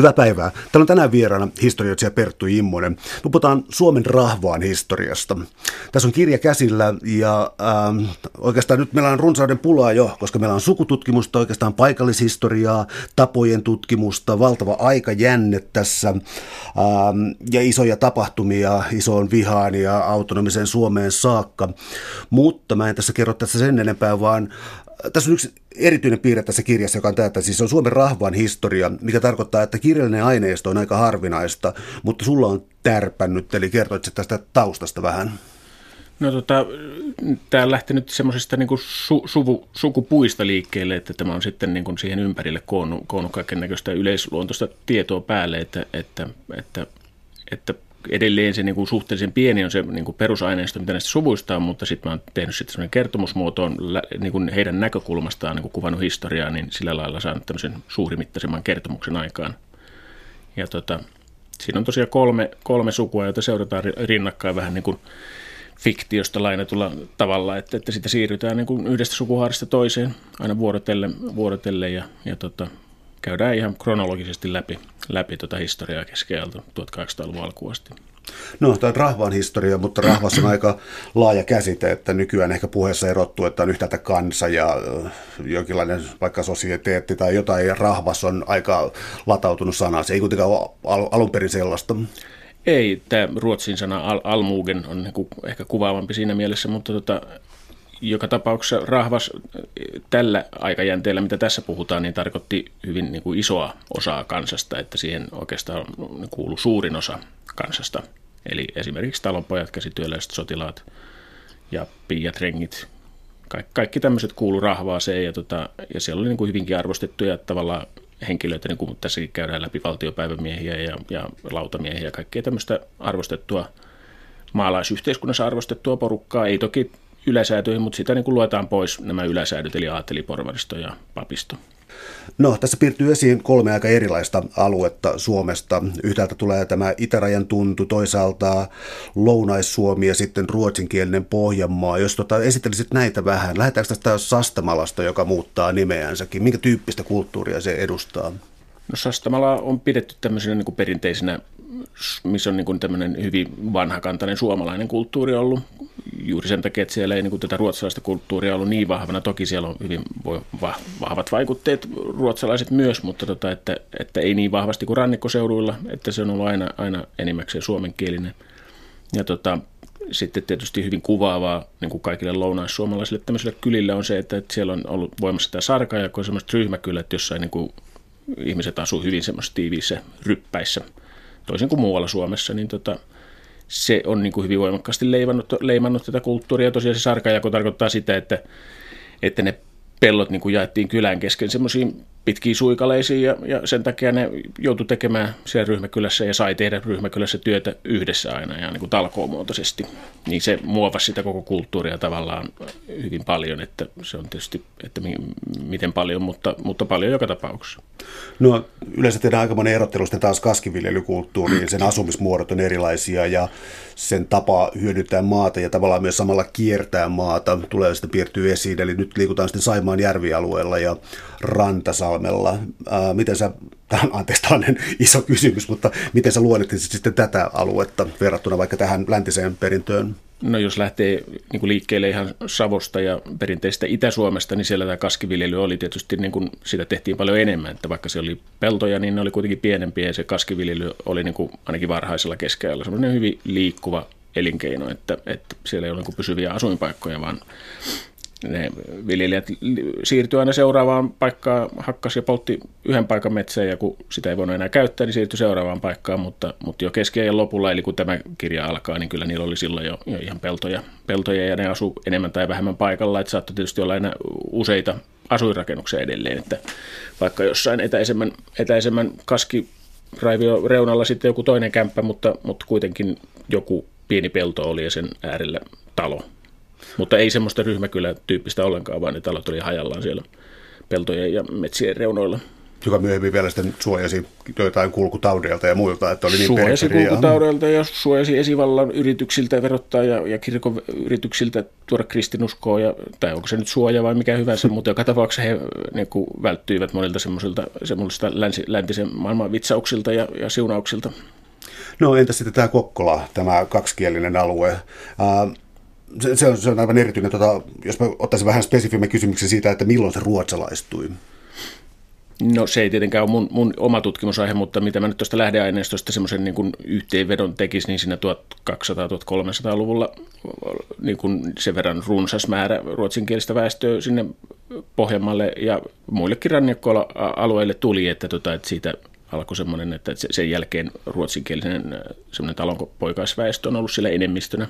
Hyvää päivää. Täällä on tänään vieraana historioitsija Perttu Immonen. Puhutaan Suomen rahvaan historiasta. Tässä on kirja käsillä ja ähm, oikeastaan nyt meillä on runsauden pulaa jo, koska meillä on sukututkimusta, oikeastaan paikallishistoriaa, tapojen tutkimusta, valtava aikajänne tässä ähm, ja isoja tapahtumia isoon vihaan ja autonomiseen Suomeen saakka. Mutta mä en tässä kerro tässä sen enempää, vaan tässä on yksi erityinen piirre tässä kirjassa, joka on tämä, että siis on Suomen rahvan historia, mikä tarkoittaa, että kirjallinen aineisto on aika harvinaista, mutta sulla on tärpännyt, eli kertoit tästä taustasta vähän. No tota, tämä on lähtenyt semmoisesta niin su, suvu, sukupuista liikkeelle, että tämä on sitten niin kuin siihen ympärille koonnut, koonnut kaiken näköistä yleisluontoista tietoa päälle, että, että, että, että edelleen se niin kuin suhteellisen pieni on se niin kuin perusaineisto, mitä näistä suvuista on, mutta sitten mä oon tehnyt sitten sellainen kertomusmuotoon niin kuin heidän näkökulmastaan niin kuin kuvannut historiaa, niin sillä lailla saanut tämmöisen suurimittaisemman kertomuksen aikaan. Ja tota, siinä on tosiaan kolme, kolme sukua, joita seurataan rinnakkain vähän niin kuin fiktiosta lainatulla tavalla, että, että sitä siirrytään niin kuin yhdestä sukuhaarista toiseen aina vuorotelle, vuorotelle ja, ja tota, käydään ihan kronologisesti läpi, läpi tuota historiaa keskeältä 1800-luvun alkuun asti. No, tämä on rahvan historia, mutta rahvas on aika laaja käsite, että nykyään ehkä puheessa erottuu, että on yhtäältä kansa ja jonkinlainen vaikka sosieteetti tai jotain, ja rahvas on aika latautunut sana. Se ei kuitenkaan ole alun perin sellaista. Ei, tämä ruotsin sana al- almugen on niin ehkä kuvaavampi siinä mielessä, mutta tota, joka tapauksessa rahvas tällä aikajänteellä, mitä tässä puhutaan, niin tarkoitti hyvin niin kuin isoa osaa kansasta, että siihen oikeastaan kuuluu suurin osa kansasta. Eli esimerkiksi talonpojat, käsityöläiset, sotilaat ja piiat, rengit, kaikki, kaikki tämmöiset kuulu rahvaaseen ja, tota, ja siellä oli niin kuin hyvinkin arvostettuja tavallaan henkilöitä, niin kuin tässäkin käydään läpi valtiopäivämiehiä ja, ja lautamiehiä ja kaikkea tämmöistä arvostettua maalaisyhteiskunnassa arvostettua porukkaa. Ei toki yläsäätöihin, mutta sitä niin kuin luetaan pois nämä yläsäädöt, eli aatteli, porvaristo ja papisto. No, tässä piirtyy esiin kolme aika erilaista aluetta Suomesta. Yhtäältä tulee tämä itärajan tuntu, toisaalta Lounais-Suomi ja sitten ruotsinkielinen Pohjanmaa. Jos tota, esittelisit näitä vähän, lähdetäänkö tästä Sastamalasta, joka muuttaa nimeänsäkin? Minkä tyyppistä kulttuuria se edustaa? No Sastamala on pidetty tämmöisenä niin kuin perinteisenä, missä on niin kuin tämmöinen hyvin vanhakantainen suomalainen kulttuuri ollut juuri sen takia, että siellä ei niin kuin tätä ruotsalaista kulttuuria ollut niin vahvana. Toki siellä on hyvin vahvat vaikutteet ruotsalaiset myös, mutta tota, että, että ei niin vahvasti kuin rannikkoseuduilla, että se on ollut aina, aina enimmäkseen suomenkielinen. Ja tota, sitten tietysti hyvin kuvaavaa niin kuin kaikille lounaissuomalaisille tämmöisille kylille on se, että, että siellä on ollut voimassa tämä sarkajako, semmoiset ryhmäkylät, jossa niin kuin ihmiset asuu hyvin semmoisissa tiiviissä ryppäissä, toisin kuin muualla Suomessa, niin tota, se on niin kuin hyvin voimakkaasti leimannut, leimannut tätä kulttuuria. Tosiaan se sarkajako tarkoittaa sitä, että, että ne pellot niin kuin jaettiin kylän kesken semmoisiin pitkiin suikaleisiin ja, ja sen takia ne joutui tekemään siellä ryhmäkylässä ja sai tehdä ryhmäkylässä työtä yhdessä aina ja niin kuin talkoomuotoisesti. Niin se muovasi sitä koko kulttuuria tavallaan hyvin paljon, että se on tietysti, että mi, miten paljon, mutta, mutta paljon joka tapauksessa. No yleensä tehdään aika monen erottelu sitten taas kaskiviljelykulttuuriin, sen asumismuodot on erilaisia ja sen tapa hyödyntää maata ja tavallaan myös samalla kiertää maata tulee sitten piirtyy esiin. Eli nyt liikutaan sitten Saimaan järvialueella ja Rantasalmella. Ää, miten sä, tämä on anteeksi tällainen iso kysymys, mutta miten sä luonnehtisit sitten tätä aluetta verrattuna vaikka tähän läntiseen perintöön? No jos lähtee niin kuin liikkeelle ihan Savosta ja perinteistä Itä-Suomesta, niin siellä tämä kaskiviljely oli tietysti, niin kuin sitä tehtiin paljon enemmän, että vaikka se oli peltoja, niin ne oli kuitenkin pienempiä ja se kaskiviljely oli niin kuin ainakin varhaisella keskellä semmoinen hyvin liikkuva elinkeino, että, että siellä ei ole niin pysyviä asuinpaikkoja, vaan ne viljelijät siirtyi aina seuraavaan paikkaan, hakkas ja poltti yhden paikan metsää ja kun sitä ei voinut enää käyttää, niin siirtyi seuraavaan paikkaan, mutta, mutta jo keskiajan lopulla, eli kun tämä kirja alkaa, niin kyllä niillä oli silloin jo, jo ihan peltoja, peltoja ja ne asu enemmän tai vähemmän paikalla, että saattoi tietysti olla aina useita asuinrakennuksia edelleen, että vaikka jossain etäisemmän, etäisemmän kaskiraivio reunalla sitten joku toinen kämppä, mutta, mutta kuitenkin joku pieni pelto oli ja sen äärellä talo. Mutta ei semmoista ryhmäkylä-tyyppistä ollenkaan, vaan ne talot oli hajallaan siellä peltojen ja metsien reunoilla. joka myöhemmin vielä sitten suojasi joitain kulkutaudeilta ja muilta, että oli niin Suojasi kulkutaudeilta ja suojasi esivallan yrityksiltä verottaa ja, ja kirkon yrityksiltä tuoda kristinuskoa, ja, tai onko se nyt suoja vai mikä hyvänsä, mutta joka tapauksessa he niin kuin, välttyivät monilta semmoisilta, semmoisilta länsi, läntisen maailman vitsauksilta ja, ja siunauksilta. No entä sitten tämä Kokkola, tämä kaksikielinen alue? Uh, se, se, on, se on aivan erityinen, tota, jos mä ottaisin vähän spesifimmin kysymyksen siitä, että milloin se ruotsalaistui. No se ei tietenkään ole mun, mun oma tutkimusaihe, mutta mitä mä nyt tuosta lähdeaineistosta semmoisen niin yhteenvedon tekisi, niin siinä 1200-1300-luvulla niin kuin sen verran runsas määrä ruotsinkielistä väestöä sinne Pohjanmaalle ja muillekin rannikkoalueille tuli, että, tota, että siitä alkoi semmoinen, että sen jälkeen ruotsinkielinen semmoinen talonpoikaisväestö on ollut siellä enemmistönä.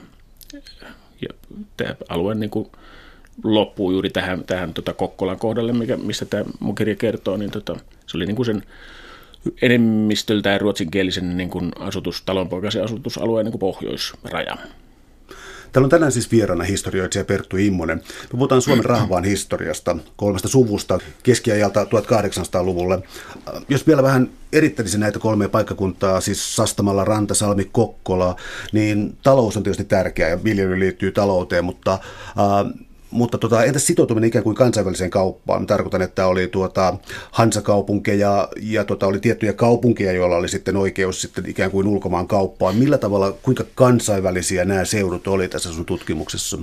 Ja tämä alue niin kuin loppuu juuri tähän, tähän tota Kokkolan kohdalle, mikä, mistä tämä mun kirja kertoo, niin tota, se oli niin kuin sen enemmistöltään ruotsinkielisen niin kuin asutus, talonpoikaisen asutusalueen niin kuin pohjoisraja. Täällä on tänään siis vieraana historioitsija Perttu Immonen. Me puhutaan Suomen rahvaan historiasta, kolmesta suvusta keskiajalta 1800-luvulle. Jos vielä vähän erittelisi näitä kolmea paikkakuntaa, siis Sastamalla, Rantasalmi, Kokkola, niin talous on tietysti tärkeää ja viljely liittyy talouteen, mutta äh, mutta tota, entäs sitoutuminen ikään kuin kansainväliseen kauppaan? Tarkoitan, että oli tuota Hansakaupunkeja ja tuota, oli tiettyjä kaupunkeja, joilla oli sitten oikeus sitten ikään kuin ulkomaan kauppaan. Millä tavalla, kuinka kansainvälisiä nämä seudut oli tässä sun tutkimuksessa?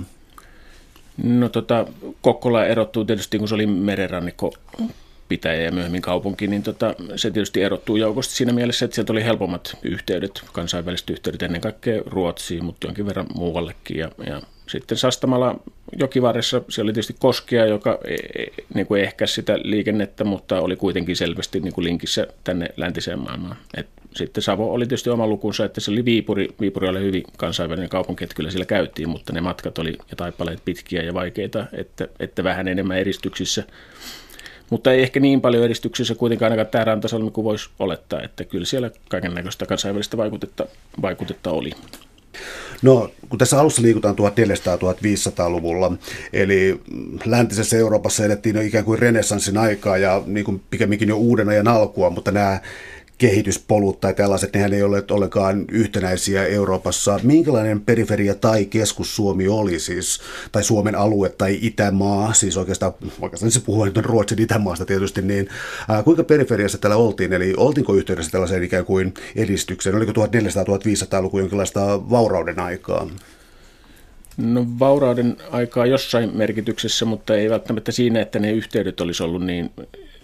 No tota, Kokkola erottuu tietysti, kun se oli merenrannikko pitäjä ja myöhemmin kaupunki, niin tota, se tietysti erottuu joukosta siinä mielessä, että sieltä oli helpommat yhteydet, kansainväliset yhteydet ennen kaikkea Ruotsiin, mutta jonkin verran muuallekin. Ja, ja sitten Sastamala jokivarressa siellä oli tietysti Koskia, joka e, e, niin kuin ehkäisi sitä liikennettä, mutta oli kuitenkin selvästi niin kuin linkissä tänne läntiseen maailmaan. Et sitten Savo oli tietysti oma lukunsa, että se oli Viipuri. Viipuri oli hyvin kansainvälinen kaupunki, että kyllä siellä käytiin, mutta ne matkat oli ja taipaleet pitkiä ja vaikeita, että, että vähän enemmän eristyksissä. Mutta ei ehkä niin paljon edistyksissä kuitenkaan ainakaan tämä rantasalmi kuin voisi olettaa, että kyllä siellä kaiken näköistä kansainvälistä vaikutetta, vaikutetta oli. No, kun tässä alussa liikutaan 1400-1500-luvulla, eli läntisessä Euroopassa elettiin jo ikään kuin renessanssin aikaa ja niin kuin pikemminkin jo uuden ajan alkua, mutta nämä kehityspolut tai tällaiset, nehän ei ole ollenkaan yhtenäisiä Euroopassa. Minkälainen periferia tai keskus Suomi oli siis, tai Suomen alue tai Itämaa, siis oikeastaan, oikeastaan se puhuu nyt Ruotsin Itämaasta tietysti, niin ää, kuinka periferiassa täällä oltiin, eli oltiinko yhteydessä tällaiseen ikään kuin edistykseen, oliko 1400-1500-luku jonkinlaista vaurauden aikaa? No vaurauden aikaa jossain merkityksessä, mutta ei välttämättä siinä, että ne yhteydet olisi ollut niin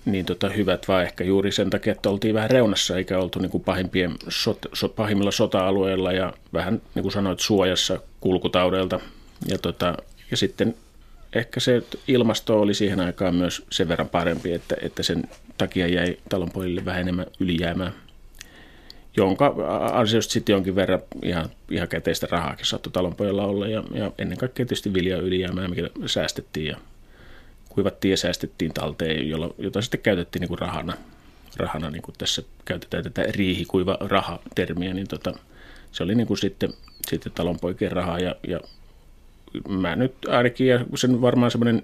niin tota, hyvät, vaan ehkä juuri sen takia, että oltiin vähän reunassa eikä oltu niin kuin pahimpien sot, so, pahimmilla sota-alueilla ja vähän, niin kuin sanoit, suojassa kulkutaudelta. Ja, tota, ja sitten ehkä se ilmasto oli siihen aikaan myös sen verran parempi, että, että sen takia jäi talonpojille vähän enemmän ylijäämää, jonka ansiosta sitten jonkin verran ihan, ihan käteistä rahaakin saattoi talonpojalla olla ja, ja ennen kaikkea tietysti vilja ylijäämää, mikä säästettiin ja kuivattiin ja säästettiin talteen, jolla, jota sitten käytettiin niin kuin rahana. rahana niin kuin tässä käytetään tätä riihikuiva raha-termiä, niin tota, se oli niin kuin sitten, sitten talonpoikien rahaa ja, ja mä nyt ainakin, ja sen varmaan semmoinen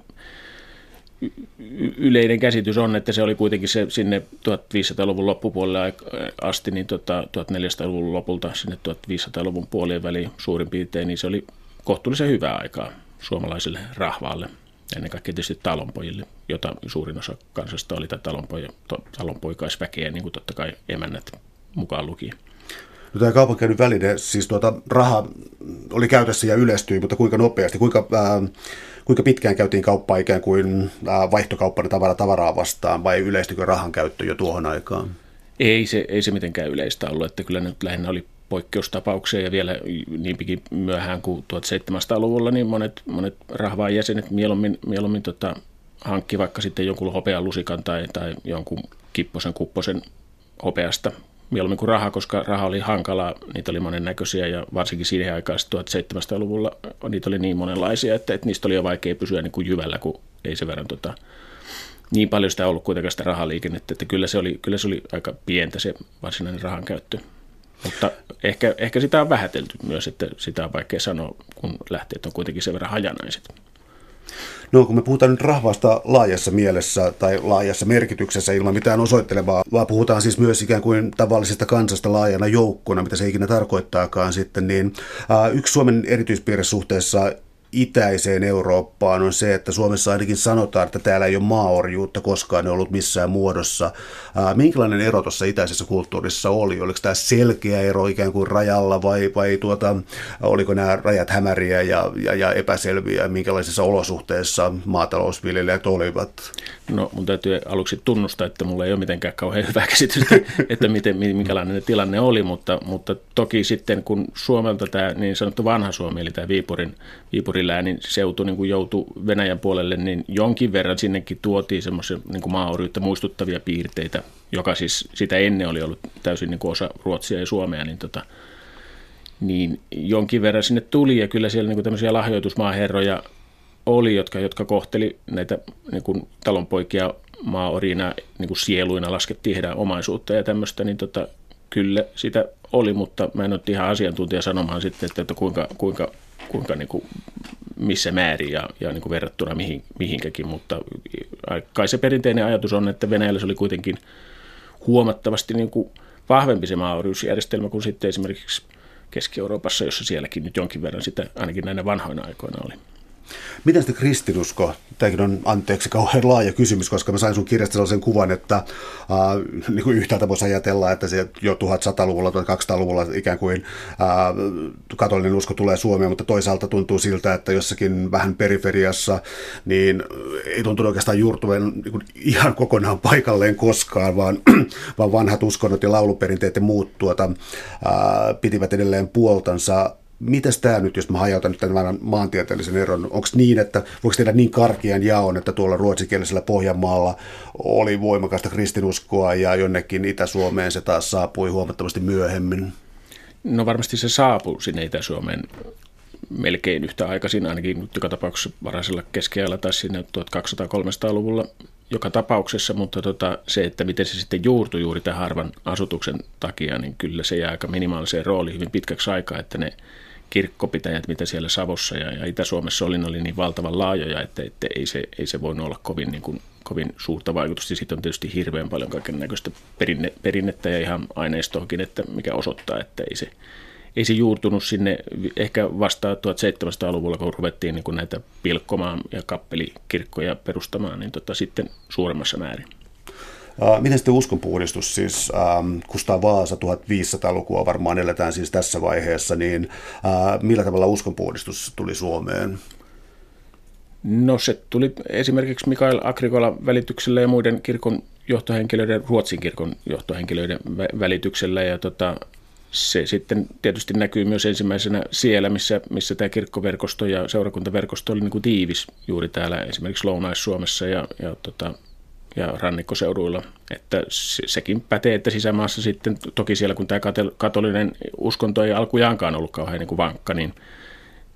yleinen käsitys on, että se oli kuitenkin se sinne 1500-luvun loppupuolelle asti, niin tota 1400-luvun lopulta sinne 1500-luvun puolien väliin suurin piirtein, niin se oli kohtuullisen hyvää aikaa suomalaiselle rahvaalle ennen kaikkea tietysti talonpojille, jota suurin osa kansasta oli tätä talonpoikaisväkeä, niin kuin totta kai emännät mukaan luki. No, tämä kaupankäynnin väline, siis tuota, raha oli käytössä ja yleistyi, mutta kuinka nopeasti, kuinka, ää, kuinka pitkään käytiin kauppaa ikään kuin ää, vaihtokauppana tavara tavaraa vastaan, vai yleistykö rahan käyttö jo tuohon aikaan? Ei se, ei se mitenkään yleistä ollut, että kyllä nyt lähinnä oli poikkeustapauksia ja vielä niin myöhään kuin 1700-luvulla, niin monet, monet rahvaan jäsenet mieluummin, mieluummin tota, hankki vaikka sitten jonkun hopean lusikan tai, tai jonkun kipposen kupposen hopeasta mieluummin kuin raha, koska raha oli hankalaa, niitä oli monennäköisiä ja varsinkin siihen aikaan 1700-luvulla niitä oli niin monenlaisia, että, että niistä oli jo vaikea pysyä niin kuin jyvällä, kun ei se verran tota, niin paljon sitä ollut kuitenkaan sitä rahaliikennettä, että kyllä se oli, kyllä se oli aika pientä se varsinainen rahan käyttö. Mutta ehkä, ehkä sitä on vähätelty myös, että sitä on vaikea sanoa, kun lähteet on kuitenkin sen verran hajanaiset. No kun me puhutaan nyt rahvasta laajassa mielessä tai laajassa merkityksessä ilman mitään osoittelevaa, vaan puhutaan siis myös ikään kuin tavallisesta kansasta laajana joukkona, mitä se ikinä tarkoittaakaan sitten, niin yksi Suomen erityispiirre suhteessa itäiseen Eurooppaan on se, että Suomessa ainakin sanotaan, että täällä ei ole maaorjuutta koskaan ollut missään muodossa. Minkälainen ero tuossa itäisessä kulttuurissa oli? Oliko tämä selkeä ero ikään kuin rajalla vai, vai tuota, oliko nämä rajat hämäriä ja, ja, ja epäselviä? Minkälaisissa olosuhteissa maatalousviljelijät olivat? No mun täytyy aluksi tunnustaa, että mulla ei ole mitenkään kauhean hyvää käsitystä, että miten, minkälainen tilanne oli, mutta, mutta toki sitten kun Suomelta tämä niin sanottu vanha Suomi, eli tämä Viipurin, Viipurin läänin seutu niin joutui Venäjän puolelle, niin jonkin verran sinnekin tuotiin semmoisia niin maaoryyttä muistuttavia piirteitä, joka siis sitä ennen oli ollut täysin niin kuin osa Ruotsia ja Suomea, niin tota, niin jonkin verran sinne tuli ja kyllä siellä niin kuin tämmöisiä lahjoitusmaaherroja oli, jotka, jotka kohteli näitä niin kuin talonpoikia maaorina niin kuin sieluina, laskettiin heidän omaisuutta ja tämmöistä, niin tota, kyllä sitä oli, mutta mä en ole ihan asiantuntija sanomaan sitten, että, että kuinka, kuinka, kuinka niin kuin, missä määrin ja, ja niin kuin verrattuna mihin, mihinkäkin, mutta kai se perinteinen ajatus on, että Venäjällä se oli kuitenkin huomattavasti niin kuin vahvempi se maaoriusjärjestelmä kuin sitten esimerkiksi Keski-Euroopassa, jossa sielläkin nyt jonkin verran sitä ainakin näinä vanhoina aikoina oli. Miten sitten kristinusko, tämäkin on anteeksi kauhean laaja kysymys, koska mä sain sun kirjasta sellaisen kuvan, että äh, niin kuin yhtäältä voisi ajatella, että se jo 1100-luvulla, 1200-luvulla ikään kuin äh, katolinen usko tulee Suomeen, mutta toisaalta tuntuu siltä, että jossakin vähän periferiassa niin ei tuntunut oikeastaan juurtuvan niin ihan kokonaan paikalleen koskaan, vaan, vaan vanhat uskonnot ja lauluperinteet ja muut tuota, äh, pitivät edelleen puoltansa mitäs tämä nyt, jos mä hajautan nyt tämän maantieteellisen eron, onko niin, että voiko tehdä niin karkean jaon, että tuolla ruotsikielisellä Pohjanmaalla oli voimakasta kristinuskoa ja jonnekin Itä-Suomeen se taas saapui huomattavasti myöhemmin? No varmasti se saapui sinne Itä-Suomeen melkein yhtä aikaisin, ainakin nyt joka tapauksessa varaisella keskiajalla tai sinne 1200-300-luvulla joka tapauksessa, mutta tota, se, että miten se sitten juurtui juuri tämän harvan asutuksen takia, niin kyllä se jää aika minimaaliseen rooliin hyvin pitkäksi aikaa, että ne kirkkopitäjät, mitä siellä Savossa ja, ja Itä-Suomessa oli, oli niin valtavan laajoja, että, että ei, se, ei se voinut olla kovin, niin kuin, kovin suurta vaikutusta. Sitten on tietysti hirveän paljon kaiken näköistä perinne, perinnettä ja ihan aineistoakin, että mikä osoittaa, että ei se, ei se juurtunut sinne ehkä vasta 1700-luvulla, kun ruvettiin niin kuin näitä pilkkomaan ja kappelikirkkoja perustamaan, niin tota, sitten suuremmassa määrin. Miten sitten uskonpuhdistus, siis ähm, Kustaa Vaasa 1500-lukua varmaan eletään siis tässä vaiheessa, niin äh, millä tavalla uskonpuhdistus tuli Suomeen? No se tuli esimerkiksi Mikael Agrikola välityksellä ja muiden kirkon johtohenkilöiden, Ruotsin kirkon johtohenkilöiden välityksellä. Ja tota, se sitten tietysti näkyy myös ensimmäisenä siellä, missä, missä tämä kirkkoverkosto ja seurakuntaverkosto oli niin kuin tiivis juuri täällä esimerkiksi Lounais-Suomessa. Ja, ja tota, ja rannikkoseuduilla. Että sekin pätee, että sisämaassa sitten, toki siellä kun tämä katolinen uskonto ei alkujaankaan ollut kauhean niin kuin vankka, niin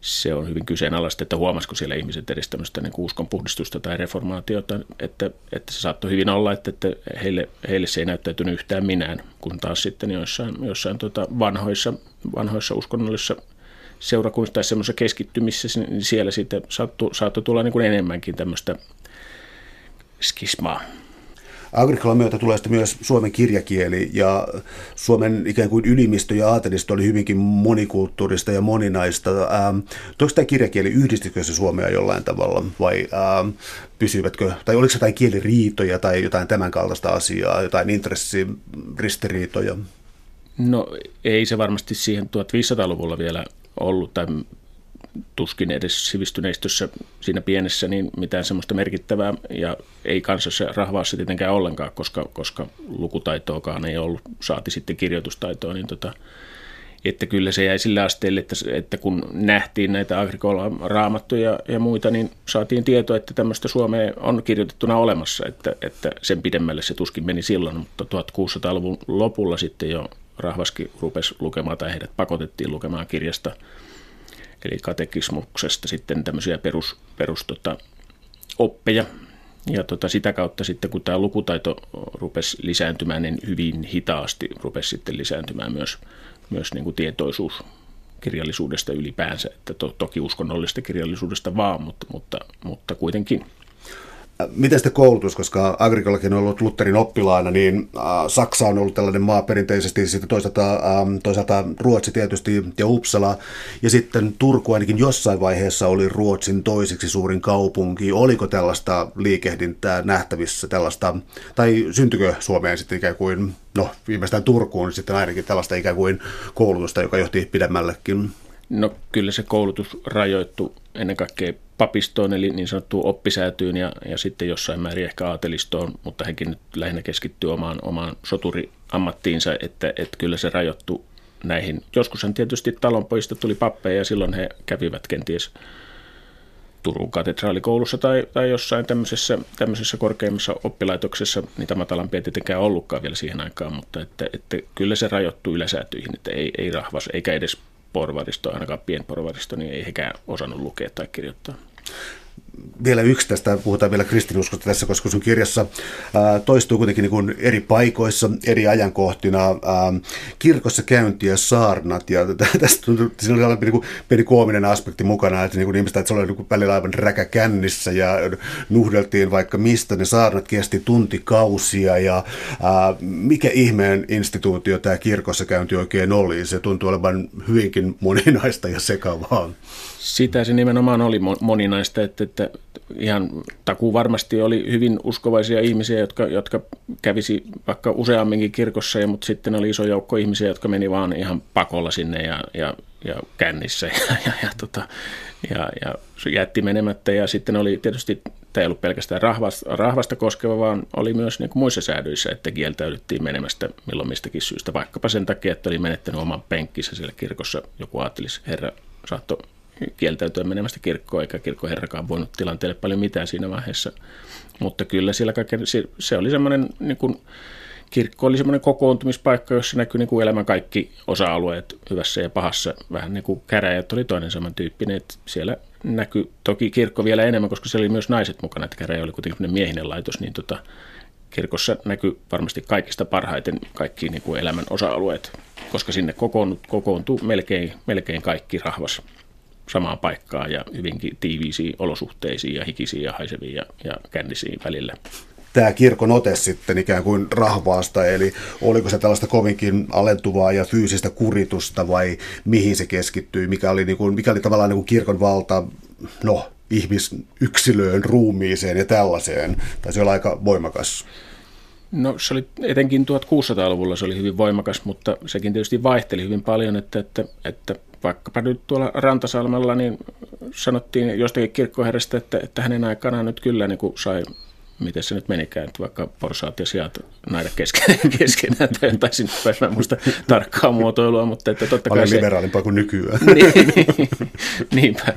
se on hyvin kyseenalaista, että huomasiko siellä ihmiset edes tämmöistä niin uskonpuhdistusta tai reformaatiota, että, että se saattoi hyvin olla, että, että heille, heille se ei näyttäytynyt yhtään minään, kun taas sitten joissain, joissain tota vanhoissa, vanhoissa uskonnollisissa seurakunnissa tai semmoisessa keskittymissä, niin siellä sitten saattoi, saattoi tulla niin kuin enemmänkin tämmöistä skismaa. Agrikolan myötä tulee sitten myös suomen kirjakieli ja Suomen ikään kuin ylimistö ja aatelisto oli hyvinkin monikulttuurista ja moninaista. Ähm, Toiko tämä kirjakieli, yhdistikö se Suomea jollain tavalla vai ähm, pysyvätkö, tai oliko jotain kieliriitoja tai jotain tämän kaltaista asiaa, jotain intressiristiriitoja? No ei se varmasti siihen 1500-luvulla vielä ollut, tai tuskin edes sivistyneistössä siinä pienessä niin mitään semmoista merkittävää ja ei kansassa rahvaassa tietenkään ollenkaan, koska, koska lukutaitoakaan ei ollut, saati sitten kirjoitustaitoa, niin tota, että kyllä se jäi sille asteelle, että, että kun nähtiin näitä agrikola raamattuja ja muita, niin saatiin tietoa, että tämmöistä Suomea on kirjoitettuna olemassa, että, että sen pidemmälle se tuskin meni silloin, mutta 1600-luvun lopulla sitten jo rahvaski rupesi lukemaan tai heidät pakotettiin lukemaan kirjasta – eli katekismuksesta sitten tämmöisiä perus, perus tota, oppeja. Ja tota, sitä kautta sitten, kun tämä lukutaito rupesi lisääntymään, niin hyvin hitaasti rupesi sitten lisääntymään myös, myös niin kuin tietoisuus kirjallisuudesta ylipäänsä, että to, toki uskonnollista kirjallisuudesta vaan, mutta, mutta, mutta kuitenkin. Miten sitten koulutus, koska Agrikollakin on ollut Lutherin oppilaana, niin Saksa on ollut tällainen maa perinteisesti, sitten toisaalta, toisaalta Ruotsi tietysti ja Uppsala, ja sitten Turku ainakin jossain vaiheessa oli Ruotsin toiseksi suurin kaupunki. Oliko tällaista liikehdintää nähtävissä, tällaista, tai syntykö Suomeen sitten ikään kuin, no viimeistään Turkuun sitten ainakin tällaista ikään kuin koulutusta, joka johti pidemmällekin? No kyllä se koulutus rajoittui ennen kaikkea papistoon, eli niin sanottuun oppisäätyyn ja, ja sitten jossain määrin ehkä aatelistoon, mutta hekin nyt lähinnä keskittyy omaan, omaan soturiammattiinsa, että, että kyllä se rajoittui näihin. Joskushan tietysti talonpojista tuli pappeja ja silloin he kävivät kenties Turun katedraalikoulussa tai, tai jossain tämmöisessä, tämmöisessä korkeimmassa oppilaitoksessa. Niitä matalampia tietenkään ollutkaan vielä siihen aikaan, mutta että, että kyllä se rajoittuu yläsäätyihin, että ei, ei rahvas eikä edes porvaristo, ainakaan pienporvaristo, niin ei hekään osannut lukea tai kirjoittaa vielä yksi tästä, puhutaan vielä kristinuskosta tässä, koska sun kirjassa ää, toistuu kuitenkin niin kuin eri paikoissa, eri ajankohtina, ää, kirkossa käynti ja saarnat, ja tuntuu, siinä oli niin kuin pieni koominen aspekti mukana, että niin kuin ihmiset, että se oli niin kuin välillä aivan räkä kännissä, ja nuhdeltiin vaikka mistä, ne saarnat kesti tuntikausia, ja ää, mikä ihmeen instituutio tämä kirkossa käynti oikein oli, se tuntuu olevan hyvinkin moninaista ja sekavaa. Sitä se nimenomaan oli moninaista, että, että ihan takuu varmasti oli hyvin uskovaisia ihmisiä, jotka, jotka kävisi vaikka useamminkin kirkossa, ja, mutta sitten oli iso joukko ihmisiä, jotka meni vaan ihan pakolla sinne ja, ja, ja kännissä ja, ja, ja, tota, ja, ja jätti menemättä. Ja sitten oli tietysti, tämä ei ollut pelkästään rahvasta, rahvasta koskeva, vaan oli myös niin kuin muissa säädyissä, että kieltäydyttiin menemästä milloin mistäkin syystä, vaikkapa sen takia, että oli menettänyt oman penkkinsä siellä kirkossa. Joku ajattelisi, herra saattoi kieltäytyä menemästä kirkkoon, eikä kirkkoherrakaan voinut tilanteelle paljon mitään siinä vaiheessa. Mutta kyllä siellä kaiken, se oli semmoinen, niin kuin, kirkko oli semmoinen kokoontumispaikka, jossa näkyi niin kuin elämän kaikki osa-alueet hyvässä ja pahassa. Vähän niin kuin käräjät oli toinen samantyyppinen, että siellä näkyi toki kirkko vielä enemmän, koska siellä oli myös naiset mukana, että käräjä oli kuitenkin miehinen laitos, niin tota, kirkossa näkyy varmasti kaikista parhaiten kaikki niin kuin elämän osa-alueet, koska sinne kokoontuu, melkein, melkein kaikki rahvas samaan paikkaan ja hyvinkin tiiviisiin olosuhteisiin ja hikisiin ja haiseviin ja, ja kännisiin välillä. Tämä kirkon ote sitten ikään kuin rahvaasta, eli oliko se tällaista kovinkin alentuvaa ja fyysistä kuritusta vai mihin se keskittyi, mikä oli, niin kuin, mikä oli tavallaan niin kuin kirkon valta, no ihmisyksilöön, ruumiiseen ja tällaiseen, tai se oli aika voimakas. No se oli etenkin 1600-luvulla se oli hyvin voimakas, mutta sekin tietysti vaihteli hyvin paljon, että, että, että vaikkapa nyt tuolla Rantasalmella niin sanottiin jostakin kirkkoherrasta, että, että hänen aikanaan nyt kyllä niin kuin sai miten se nyt menikään, että vaikka porsaat ja sijat naida keskenään, keskenään tai jotain sinne muista tarkkaa muotoilua, mutta että totta kai se... liberaalimpaa kuin nykyään. niin, niin, niinpä,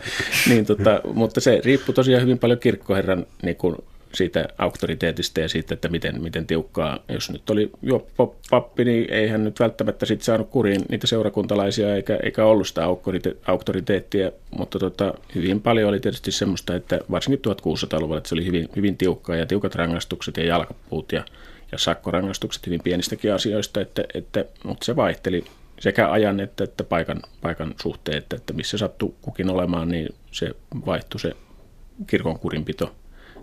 niin, tota, mutta se riippuu tosiaan hyvin paljon kirkkoherran niin kuin, siitä auktoriteetista ja siitä, että miten, miten tiukkaa, jos nyt oli juoppo pappi, niin eihän nyt välttämättä sit saanut kuriin niitä seurakuntalaisia eikä, eikä ollut sitä auktoriteettia, mutta tota, hyvin paljon oli tietysti semmoista, että varsinkin 1600-luvulla että se oli hyvin, hyvin tiukkaa ja tiukat rangaistukset ja jalkapuut ja, ja sakkorangaistukset hyvin pienistäkin asioista, että, että, mutta se vaihteli sekä ajan että, että paikan, paikan suhteen, että, että missä sattui kukin olemaan, niin se vaihtui se kirkon kurinpito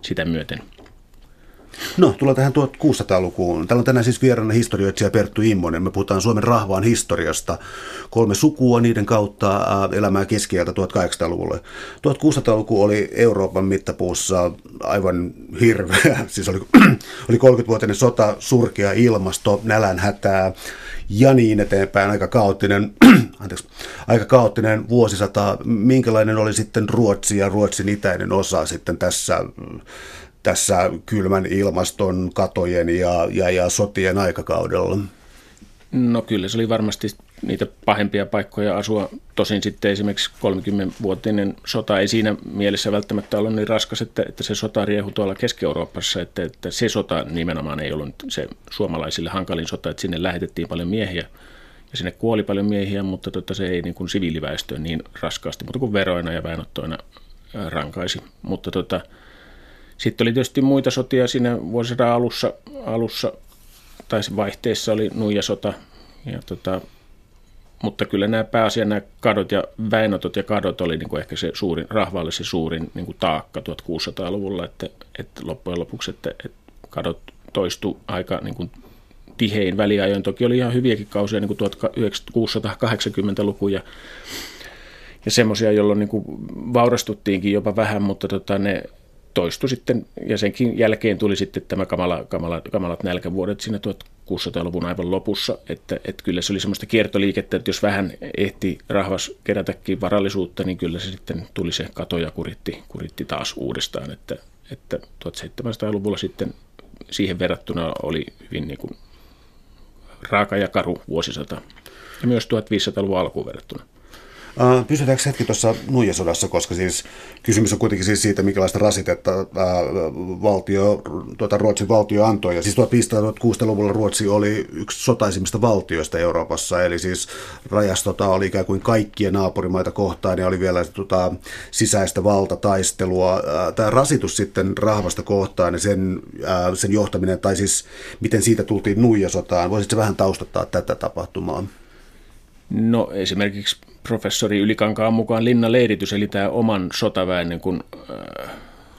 sitä myöten. No, tullaan tähän 1600-lukuun. Täällä on tänään siis vieraana historioitsija Perttu Immonen. Me puhutaan Suomen rahvaan historiasta. Kolme sukua niiden kautta äh, elämää keskiältä 1800-luvulle. 1600-luku oli Euroopan mittapuussa aivan hirveä. Siis oli, oli 30-vuotinen sota, surkea ilmasto, nälänhätää ja niin eteenpäin. Aika kaoottinen, anteeksi, aika kaoottinen vuosisata. Minkälainen oli sitten Ruotsi ja Ruotsin itäinen osa sitten tässä tässä kylmän ilmaston, katojen ja, ja, ja sotien aikakaudella? No kyllä se oli varmasti niitä pahempia paikkoja asua. Tosin sitten esimerkiksi 30-vuotinen sota ei siinä mielessä välttämättä ollut niin raskas, että, että se sota riehu tuolla Keski-Euroopassa, että, että se sota nimenomaan ei ollut se suomalaisille hankalin sota, että sinne lähetettiin paljon miehiä ja sinne kuoli paljon miehiä, mutta tota, se ei niin kuin siviiliväestöön niin raskaasti, mutta kuin veroina ja väenottoina rankaisi. Mutta tota, sitten oli tietysti muita sotia siinä vuosisadan alussa, alussa tai vaihteessa oli nuijasota. Ja tota, mutta kyllä nämä pääasiassa nämä kadot ja väenotot ja kadot oli niin kuin ehkä se suurin, rahvaalle se suurin niin kuin taakka 1600-luvulla, että, että loppujen lopuksi, että, että kadot toistu aika niin kuin tihein väliajoin. Toki oli ihan hyviäkin kausia, niin kuin 1680-luku ja, ja semmoisia, jolloin niin kuin vaurastuttiinkin jopa vähän, mutta tota, ne toistui sitten, ja senkin jälkeen tuli sitten tämä kamala, kamala, kamalat nälkävuodet siinä 1600-luvun aivan lopussa, että, että kyllä se oli semmoista kiertoliikettä, että jos vähän ehti rahvas kerätäkin varallisuutta, niin kyllä se sitten tuli se kato ja kuritti, kuritti taas uudestaan, että, että 1700-luvulla sitten siihen verrattuna oli hyvin niin kuin raaka ja karu vuosisata, ja myös 1500-luvun alkuun verrattuna. Pysytäänkö hetki tuossa nuijasodassa, koska siis kysymys on kuitenkin siis siitä, minkälaista rasitetta ää, valtio, tuota Ruotsin valtio antoi. Ja siis 1500-1600-luvulla Ruotsi oli yksi sotaisimmista valtioista Euroopassa, eli siis rajastota oli ikään kuin kaikkien naapurimaita kohtaan ja oli vielä tota, sisäistä valtataistelua. Tämä rasitus sitten rahvasta kohtaan ja sen, ää, sen johtaminen, tai siis miten siitä tultiin nuijasotaan, voisitko vähän taustattaa tätä tapahtumaa? No esimerkiksi professori Ylikankaan mukaan linnanleiritys, eli tämä oman sotaväen niin kuin,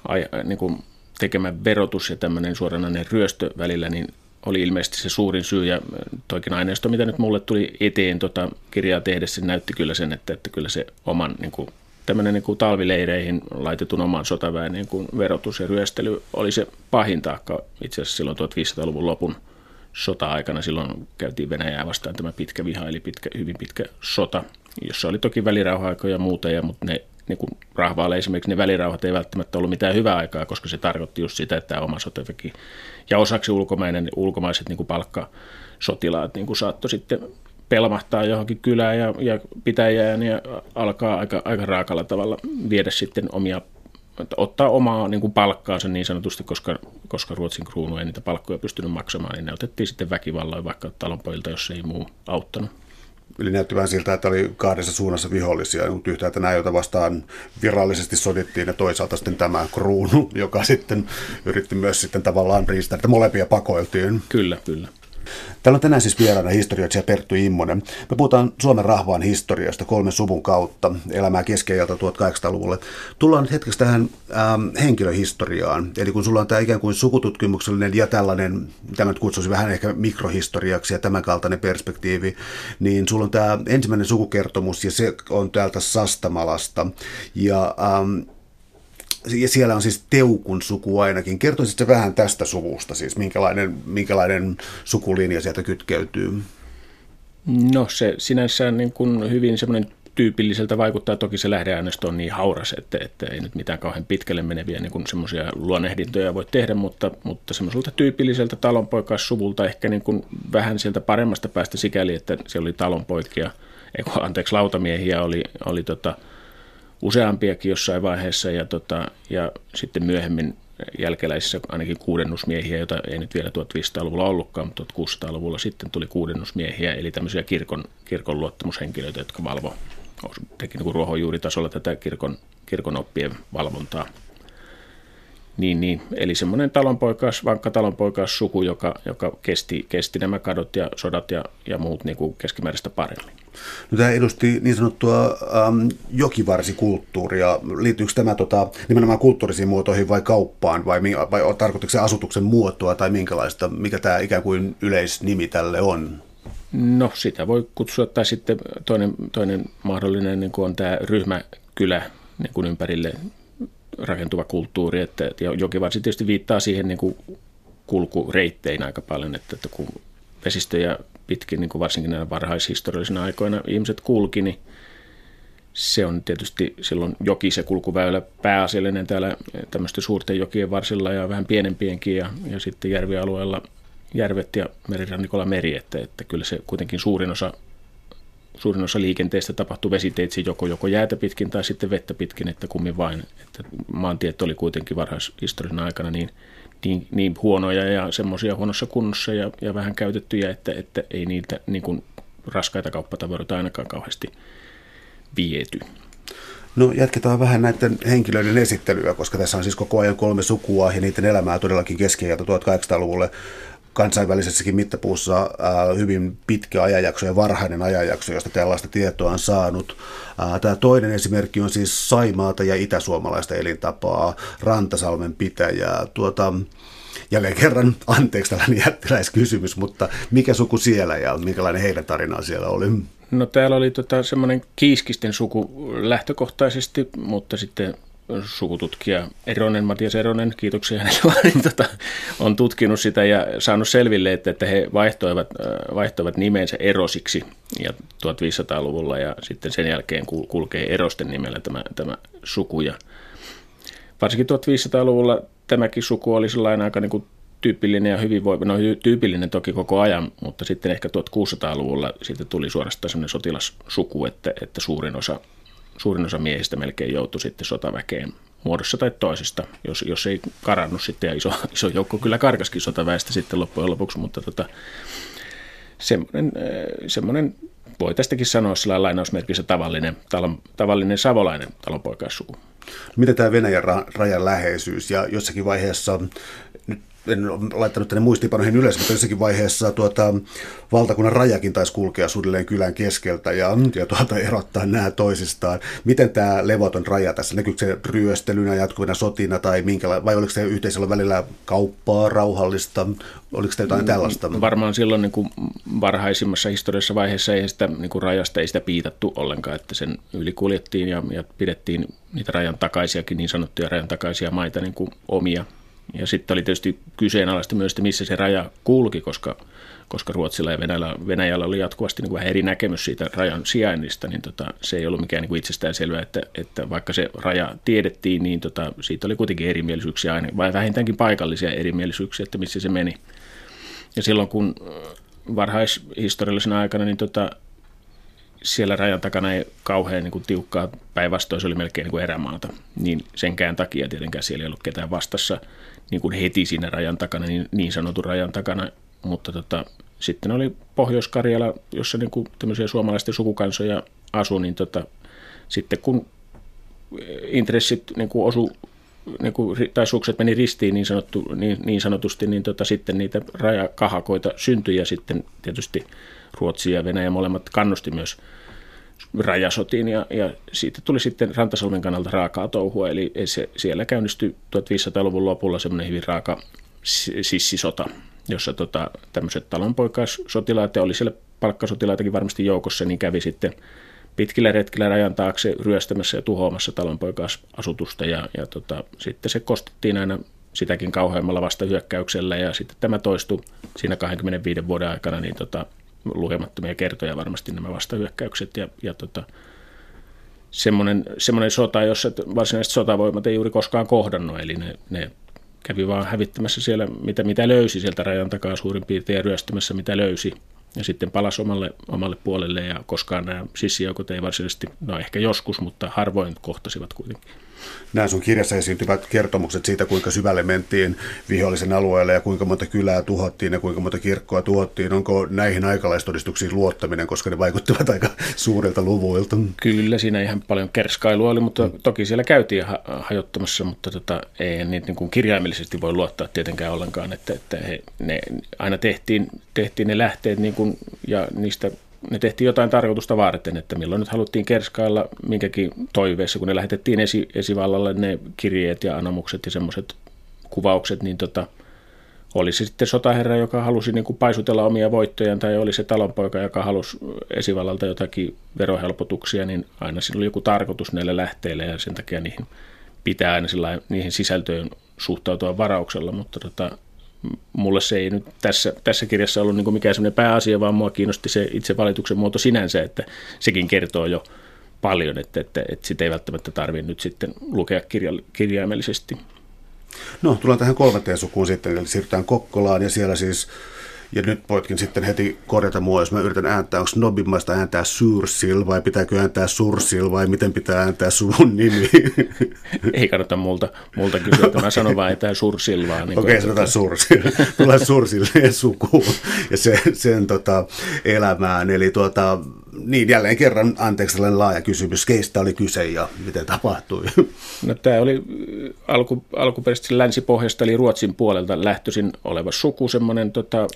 äh, niin kuin tekemä verotus ja tämmöinen suoranainen ryöstö välillä, niin oli ilmeisesti se suurin syy, ja toikin aineisto, mitä nyt mulle tuli eteen tota kirjaa tehdessä, näytti kyllä sen, että, että kyllä se oman niin kuin, tämmöinen niin kuin talvileireihin laitetun oman sotaväen niin kuin verotus ja ryöstely oli se pahin taakka itse asiassa silloin 1500-luvun lopun sota-aikana. Silloin käytiin Venäjää vastaan tämä pitkä viha, eli pitkä, hyvin pitkä sota, jossa oli toki välirauha ja muuta, ja, mutta ne niin kuin rahvaalle esimerkiksi ne välirauhat ei välttämättä ollut mitään hyvää aikaa, koska se tarkoitti just sitä, että tämä oma sotaväki ja osaksi ulkomainen, ulkomaiset niin kuin palkkasotilaat niin kuin saattoi sitten pelmahtaa johonkin kylään ja, ja pitäjään ja alkaa aika, aika raakalla tavalla viedä sitten omia ottaa omaa niin kuin palkkaansa niin sanotusti, koska, koska Ruotsin kruunu ei niitä palkkoja pystynyt maksamaan, niin ne otettiin sitten väkivalloin vaikka talonpojilta, jos ei muu auttanut. Eli näytti vähän siltä, että oli kahdessa suunnassa vihollisia, mutta yhtäältä nämä, joita vastaan virallisesti sodittiin, ja toisaalta sitten tämä kruunu, joka sitten yritti myös sitten tavallaan riistää, että molempia pakoiltiin. Kyllä, kyllä. Täällä on tänään siis vieraana historioitsija Perttu Immonen. Me puhutaan Suomen rahvaan historiasta kolmen suvun kautta, elämää keskiajalta 1800-luvulle. Tullaan nyt hetkeksi tähän ähm, henkilöhistoriaan. Eli kun sulla on tämä ikään kuin sukututkimuksellinen ja tällainen, mitä nyt kutsuisin vähän ehkä mikrohistoriaksi ja tämän kaltainen perspektiivi, niin sulla on tämä ensimmäinen sukukertomus ja se on täältä Sastamalasta. Ja ähm, ja siellä on siis Teukun suku ainakin. Kertoisitko vähän tästä suvusta, siis minkälainen, minkälainen sukulinja sieltä kytkeytyy? No se sinänsä niin kuin hyvin semmoinen tyypilliseltä vaikuttaa. Toki se lähdeaineisto on niin hauras, että, että ei nyt mitään kauhean pitkälle meneviä niin semmoisia luonnehdintoja voi tehdä, mutta, mutta semmoiselta tyypilliseltä talonpoikassuvulta ehkä niin kuin vähän sieltä paremmasta päästä sikäli, että siellä oli talonpoikia, ei, anteeksi, lautamiehiä oli, oli tota, useampiakin jossain vaiheessa ja, tota, ja sitten myöhemmin jälkeläisissä ainakin kuudennusmiehiä, joita ei nyt vielä 1500-luvulla ollutkaan, mutta 1600-luvulla sitten tuli kuudennusmiehiä, eli tämmöisiä kirkon, kirkon luottamushenkilöitä, jotka valvo, teki niin ruohonjuuritasolla tätä kirkon, kirkon oppien valvontaa. Niin, niin. Eli semmoinen talonpoikaas, vankka talonpoikaas suku, joka, joka kesti, kesti nämä kadot ja sodat ja, ja muut niin kuin keskimääräistä paremmin. No, tämä edusti niin sanottua ähm, jokivarsikulttuuria. Liittyykö tämä tota, nimenomaan kulttuurisiin muotoihin vai kauppaan, vai, vai tarkoittaako se asutuksen muotoa tai minkälaista, mikä tämä ikään kuin yleisnimi tälle on? No sitä voi kutsua, tai sitten toinen, toinen mahdollinen niin kuin on tämä ryhmäkylä niin kuin ympärille rakentuva kulttuuri, että jokivarsi tietysti viittaa siihen niin kuin kulkureittein aika paljon, että, että kun vesistöjä pitkin, niin kuin varsinkin näinä varhaishistoriallisina aikoina ihmiset kulki, niin se on tietysti silloin joki se kulkuväylä pääasiallinen täällä tämmöisten suurten jokien varsilla ja vähän pienempienkin ja, ja sitten järvialueella järvet ja merirannikolla meri, että, että kyllä se kuitenkin suurin osa, suurin osa liikenteestä tapahtuu vesiteitse joko, joko jäätä pitkin tai sitten vettä pitkin, että kummin vain. Että maantiet oli kuitenkin varhaishistorian aikana niin – niin, niin huonoja ja semmoisia huonossa kunnossa ja, ja vähän käytettyjä, että, että ei niitä niin kuin raskaita kauppatavaroita ainakaan kauheasti viety. No jatketaan vähän näiden henkilöiden esittelyä, koska tässä on siis koko ajan kolme sukua ja niiden elämää todellakin keskiajalta 1800-luvulle. Kansainvälisessäkin mittapuussa äh, hyvin pitkä ajanjakso ja varhainen ajanjakso, josta tällaista tietoa on saanut. Äh, tämä toinen esimerkki on siis Saimaata ja itäsuomalaista elintapaa, Rantasalmen pitäjää. Tuota, jälleen kerran, anteeksi tällainen jättiläiskysymys, mutta mikä suku siellä ja minkälainen heidän tarinaa siellä oli? No täällä oli tota, semmoinen kiiskisten suku lähtökohtaisesti, mutta sitten sukututkija Eronen, Matias Eronen, kiitoksia hänelle tota, on tutkinut sitä ja saanut selville, että, että he vaihtoivat, vaihtoivat nimensä erosiksi ja 1500-luvulla ja sitten sen jälkeen kulkee erosten nimellä tämä, tämä suku. Ja varsinkin 1500-luvulla tämäkin suku oli sellainen aika niin kuin tyypillinen ja hyvin voiva, no tyypillinen toki koko ajan, mutta sitten ehkä 1600-luvulla siitä tuli suorastaan sellainen sotilassuku, että, että suurin osa suurin osa miehistä melkein joutui sitten sotaväkeen muodossa tai toisesta, jos, jos ei karannut sitten, ja iso, iso joukko kyllä karkaskin sotaväestä sitten loppujen lopuksi, mutta tota, semmoinen, äh, semmoinen, voi tästäkin sanoa sillä lainausmerkissä tavallinen, talon, tavallinen savolainen talonpoikaissuku. Miten tämä Venäjän rajan läheisyys ja jossakin vaiheessa, en ole laittanut tänne muistiinpanoihin ylös, mutta jossakin vaiheessa tuota, valtakunnan rajakin taisi kulkea suunnilleen kylän keskeltä ja, ja tuota, erottaa nämä toisistaan. Miten tämä levoton raja tässä, näkyykö se ryöstelynä, jatkuvina sotina tai minkäla- vai oliko se yhteisellä välillä kauppaa, rauhallista, oliko se jotain tällaista? Varmaan silloin niin kuin varhaisimmassa historiassa vaiheessa ei sitä niin kuin rajasta ei sitä piitattu ollenkaan, että sen yli kuljettiin ja, ja pidettiin niitä rajan takaisiakin niin sanottuja rajan takaisia maita niin kuin omia ja sitten oli tietysti kyseenalaista myös, että missä se raja kulki, koska, koska Ruotsilla ja Venäjällä, Venäjällä oli jatkuvasti niin kuin vähän eri näkemys siitä rajan sijainnista, niin tota, se ei ollut mikään niin kuin itsestään selvää, että, että vaikka se raja tiedettiin, niin tota, siitä oli kuitenkin erimielisyyksiä aina, vai vähintäänkin paikallisia erimielisyyksiä, että missä se meni. Ja silloin kun äh, varhaishistoriallisena aikana, niin tota, siellä rajan takana ei kauhean niin kuin tiukkaa, päinvastoin se oli melkein niin kuin erämaata, niin senkään takia tietenkään siellä ei ollut ketään vastassa niin kuin heti siinä rajan takana, niin, niin sanotun rajan takana, mutta tota, sitten oli Pohjois-Karjala, jossa niin kuin tämmöisiä suomalaisten sukukansoja asui, niin tota, sitten kun intressit niin kuin osu, niin kuin, tai sukset meni ristiin niin, sanottu, niin, niin sanotusti, niin tota, sitten niitä rajakahakoita syntyi ja sitten tietysti Ruotsi ja Venäjä molemmat kannusti myös rajasotiin ja, ja siitä tuli sitten Rantasalmen kannalta raakaa touhua, eli se, siellä käynnistyi 1500-luvun lopulla semmoinen hyvin raaka sissisota, jossa tota, tämmöiset talonpoikaissotilaat, ja oli siellä palkkasotilaitakin varmasti joukossa, niin kävi sitten pitkillä retkillä rajan taakse ryöstämässä ja tuhoamassa talonpoikaisasutusta, ja, ja tota, sitten se kostettiin aina sitäkin kauheammalla vastahyökkäyksellä, ja sitten tämä toistui siinä 25 vuoden aikana, niin tota, lukemattomia kertoja varmasti nämä vastahyökkäykset ja, ja tota, semmoinen, semmoinen sota, jossa varsinaiset sotavoimat ei juuri koskaan kohdannut, eli ne, ne kävi vaan hävittämässä siellä, mitä, mitä löysi sieltä rajan takaa suurin piirtein ja ryöstämässä, mitä löysi. Ja sitten palasi omalle, omalle puolelle ja koskaan nämä sissijoukot ei varsinaisesti, no ehkä joskus, mutta harvoin kohtasivat kuitenkin nämä sun kirjassa esiintyvät kertomukset siitä, kuinka syvälle mentiin vihollisen alueelle ja kuinka monta kylää tuhottiin ja kuinka monta kirkkoa tuhottiin. Onko näihin aikalaistodistuksiin luottaminen, koska ne vaikuttavat aika suurilta luvuilta? Kyllä, siinä ihan paljon kerskailua oli, mutta toki siellä käytiin ha- hajottamassa, mutta tota, ei niitä niin kuin kirjaimellisesti voi luottaa tietenkään ollenkaan, että, että he, ne aina tehtiin, tehtiin ne lähteet niin kuin, ja niistä ne tehtiin jotain tarkoitusta varten, että milloin nyt haluttiin kerskailla minkäkin toiveessa, kun ne lähetettiin esi, esivallalle ne kirjeet ja anomukset ja semmoiset kuvaukset, niin tota, oli se sitten sotaherra, joka halusi niin kuin paisutella omia voittojaan, tai oli se talonpoika, joka halusi esivallalta jotakin verohelpotuksia, niin aina siinä oli joku tarkoitus näille lähteille, ja sen takia niihin pitää aina sillä, niihin sisältöön suhtautua varauksella, mutta tota, mulle se ei nyt tässä, tässä kirjassa ollut niin mikään semmoinen pääasia, vaan mua kiinnosti se itse valituksen muoto sinänsä, että sekin kertoo jo paljon, että, että, että sitä ei välttämättä tarvitse nyt sitten lukea kirja, kirjaimellisesti. No, tullaan tähän kolmanteen sukuun sitten, eli siirrytään Kokkolaan ja siellä siis ja nyt voitkin sitten heti korjata mua, jos mä yritän ääntää, onko nobimmaista ääntää Sursil vai pitääkö ääntää Sursil vai miten pitää ääntää sun nimi? Ei kannata multa, multa kysyä, että mä sanon vain, että Sursil vaan. Niin Okei, okay, sanotaan Sursil. Tulee Sursil sukuun ja sen, sen tota, elämään. Eli tuota, niin, jälleen kerran, anteeksi tällainen laaja kysymys, keistä oli kyse ja miten tapahtui? No tämä oli alku, alkuperäisesti länsipohjasta eli Ruotsin puolelta lähtöisin oleva suku, semmoinen tota,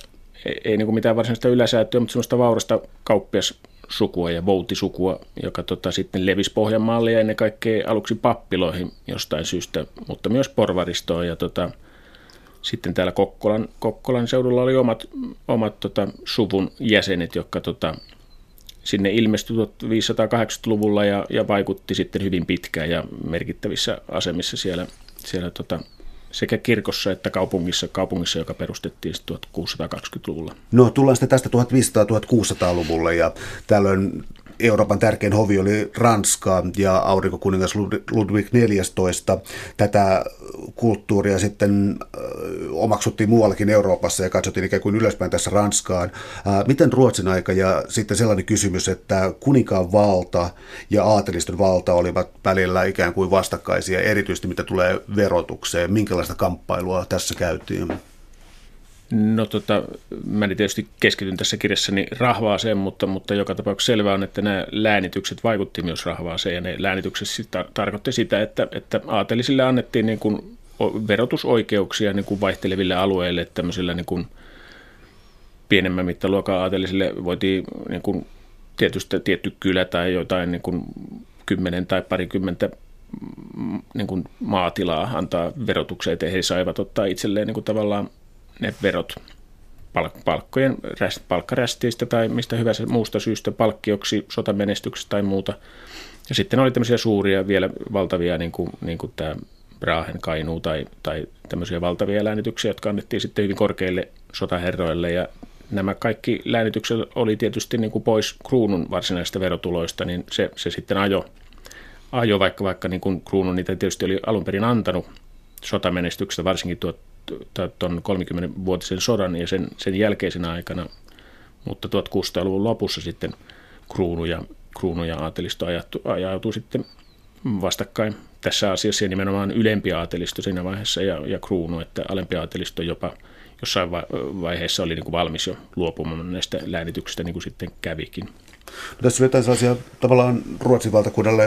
ei, ei niin mitään varsinaista yläsäätöä, mutta semmoista vaurasta kauppias sukua ja voutisukua, joka tota, sitten levisi Pohjanmaalle ja ennen kaikkea aluksi pappiloihin jostain syystä, mutta myös porvaristoon. Ja tota, sitten täällä Kokkolan, Kokkolan seudulla oli omat, omat tota, suvun jäsenet, jotka tota, sinne ilmestyi 1580-luvulla ja, ja vaikutti sitten hyvin pitkään ja merkittävissä asemissa siellä, siellä tota, sekä kirkossa että kaupungissa, kaupungissa joka perustettiin 1620-luvulla. No tullaan sitten tästä 1500-1600-luvulle ja tällöin Euroopan tärkein hovi oli Ranska ja aurinkokuningas Ludwig XIV. Tätä kulttuuria sitten omaksuttiin muuallakin Euroopassa ja katsottiin ikään kuin ylöspäin tässä Ranskaan. Miten Ruotsin aika ja sitten sellainen kysymys, että kuninkaan valta ja aateliston valta olivat välillä ikään kuin vastakkaisia, erityisesti mitä tulee verotukseen. Minkälaista kamppailua tässä käytiin? No tota, mä tietysti keskityn tässä kirjassani rahvaaseen, mutta, mutta joka tapauksessa selvää on, että nämä läänitykset vaikutti myös rahvaaseen ja ne läänitykset sitä, tarkoitti sitä, että, että aatelisille annettiin niin kuin verotusoikeuksia niin kuin vaihteleville alueille tämmöisillä niin kuin pienemmän mittaluokan aatelisille voitiin niin kuin tietysti tietty kylä tai jotain niin kuin kymmenen tai parikymmentä mm, niin kuin maatilaa antaa verotukseen, että he saivat ottaa itselleen niin kuin tavallaan ne verot palkkojen, palkkarästeistä tai mistä hyvänsä muusta syystä palkkioksi, sotamenestyksestä tai muuta. Ja sitten oli tämmöisiä suuria, vielä valtavia, niin kuin, niin kuin tämä Brahen kainuu tai, tai tämmöisiä valtavia läänityksiä, jotka annettiin sitten hyvin korkeille sotaherroille. Ja nämä kaikki läänitykset oli tietysti niin kuin pois kruunun varsinaisista verotuloista, niin se, se sitten ajo, ajo vaikka, vaikka niin kuin kruunun niitä tietysti oli alun perin antanut sotamenestyksestä, varsinkin tuon 30-vuotisen sodan ja sen, sen jälkeisenä aikana, mutta 1600-luvun lopussa sitten kruunu ja, kruunu ja aatelisto ajautui sitten vastakkain tässä asiassa ja nimenomaan ylempi aatelisto siinä vaiheessa ja, ja kruunu, että alempi aatelisto jopa jossain vaiheessa oli niin kuin valmis jo luopumaan näistä läänityksistä, niin kuin sitten kävikin. No, tässä oli jotain sellaisia tavallaan Ruotsin valtakunnalle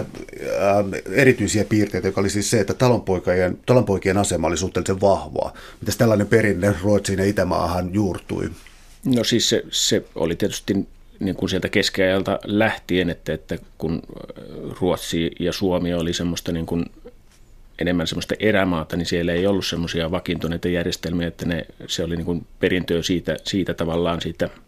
ää, ähm, erityisiä piirteitä, joka oli siis se, että talonpoikien, talonpoikien asema oli suhteellisen vahvaa. Mitäs tällainen perinne Ruotsiin ja Itämaahan juurtui? No siis se, se oli tietysti niin kuin sieltä keskiajalta lähtien, että, että kun Ruotsi ja Suomi oli semmoista niin kuin enemmän semmoista erämaata, niin siellä ei ollut semmoisia vakiintuneita järjestelmiä, että ne, se oli niin kuin perintöä siitä, siitä tavallaan siitä –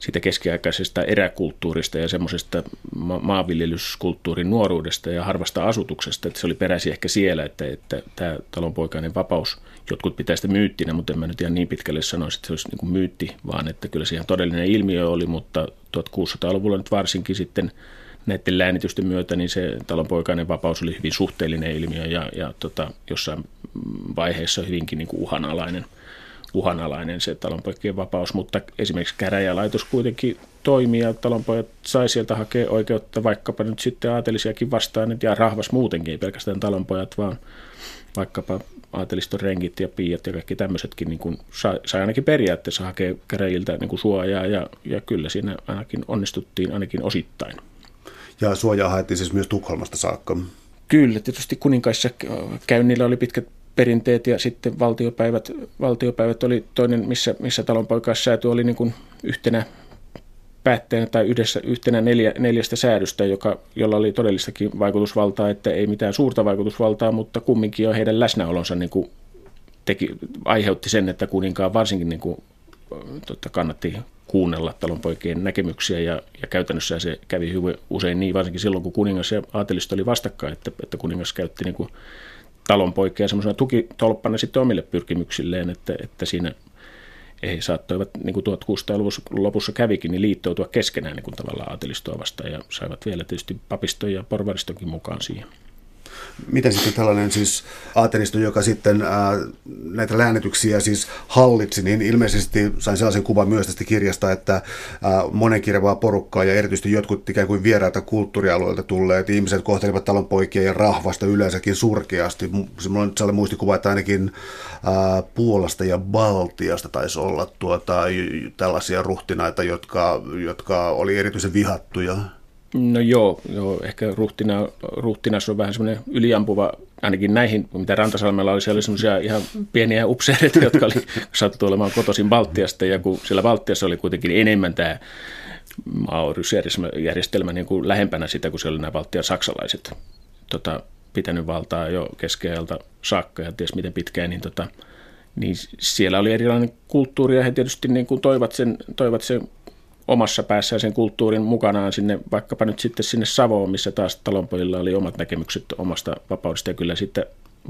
siitä keskiaikaisesta eräkulttuurista ja semmoisesta ma- maanviljelyskulttuurin nuoruudesta ja harvasta asutuksesta, että se oli peräisin ehkä siellä, että, että tämä talonpoikainen vapaus, jotkut pitää sitä myyttinä, mutta en mä nyt ihan niin pitkälle sanoisi, että se olisi niin kuin myytti, vaan että kyllä siihen todellinen ilmiö oli, mutta 1600-luvulla nyt varsinkin sitten näiden läänitysten myötä, niin se talonpoikainen vapaus oli hyvin suhteellinen ilmiö ja, ja tota, jossain vaiheessa hyvinkin niin kuin uhanalainen – uhanalainen se talonpoikien vapaus, mutta esimerkiksi käräjälaitos kuitenkin toimii ja talonpojat sai sieltä hakea oikeutta vaikkapa nyt sitten aatelisiakin vastaan, ja rahvas muutenkin, ei pelkästään talonpojat, vaan vaikkapa aateliston rengit ja piiat ja kaikki tämmöisetkin niin kuin sai, sai ainakin periaatteessa hakea käräjiltä niin kuin suojaa ja, ja kyllä siinä ainakin onnistuttiin ainakin osittain. Ja suojaa haettiin siis myös Tukholmasta saakka. Kyllä, tietysti kuninkaissa käynnillä oli pitkät perinteet ja sitten valtiopäivät, valtiopäivät oli toinen, missä, missä talonpoikaissääty oli niin kuin yhtenä päätteenä tai yhdessä, yhtenä neljä, neljästä säädöstä, joka, jolla oli todellistakin vaikutusvaltaa, että ei mitään suurta vaikutusvaltaa, mutta kumminkin jo heidän läsnäolonsa niin kuin teki, aiheutti sen, että kuninkaan varsinkin niin kuin, totta, kannatti kuunnella talonpoikien näkemyksiä ja, ja käytännössä se kävi hyvin usein niin, varsinkin silloin kun kuningas ja aatelisto oli vastakkain, että, että kuningas käytti niin kuin talonpoikia semmoisena tukitolppana sitten omille pyrkimyksilleen, että, että siinä he saattoivat, niin kuin 1600-luvun lopussa kävikin, niin liittoutua keskenään niin kuin tavallaan aatelistoa vastaan ja saivat vielä tietysti papistoja ja porvaristonkin mukaan siihen. Miten sitten tällainen siis aatelisto, joka sitten ää, näitä läänityksiä siis hallitsi, niin ilmeisesti sain sellaisen kuvan myös tästä kirjasta, että ää, monenkirjavaa porukkaa ja erityisesti jotkut ikään kuin vieraita kulttuurialueilta tulleet ihmiset kohtelivat talonpoikia ja rahvasta yleensäkin surkeasti. Mulla on sellainen muistikuva, että ainakin ää, Puolasta ja Baltiasta taisi olla tuota, tällaisia ruhtinaita, jotka, jotka oli erityisen vihattuja. No joo, joo ehkä ruhtina, ruhtinas on vähän semmoinen yliampuva, ainakin näihin, mitä Rantasalmella oli, siellä oli semmoisia ihan pieniä upseereita, jotka oli sattu olemaan kotoisin Baltiasta, ja kun siellä Baltiassa oli kuitenkin enemmän tämä Maurysjärjestelmä niin kuin lähempänä sitä, kun siellä oli nämä Baltian saksalaiset tota, pitänyt valtaa jo keskeältä saakka ja ties miten pitkään, niin, tota, niin siellä oli erilainen kulttuuri ja he tietysti niin kuin toivat, sen, toivat sen omassa päässään sen kulttuurin mukanaan sinne, vaikkapa nyt sitten sinne Savoon, missä taas talonpojilla oli omat näkemykset omasta vapaudesta. Ja kyllä sitten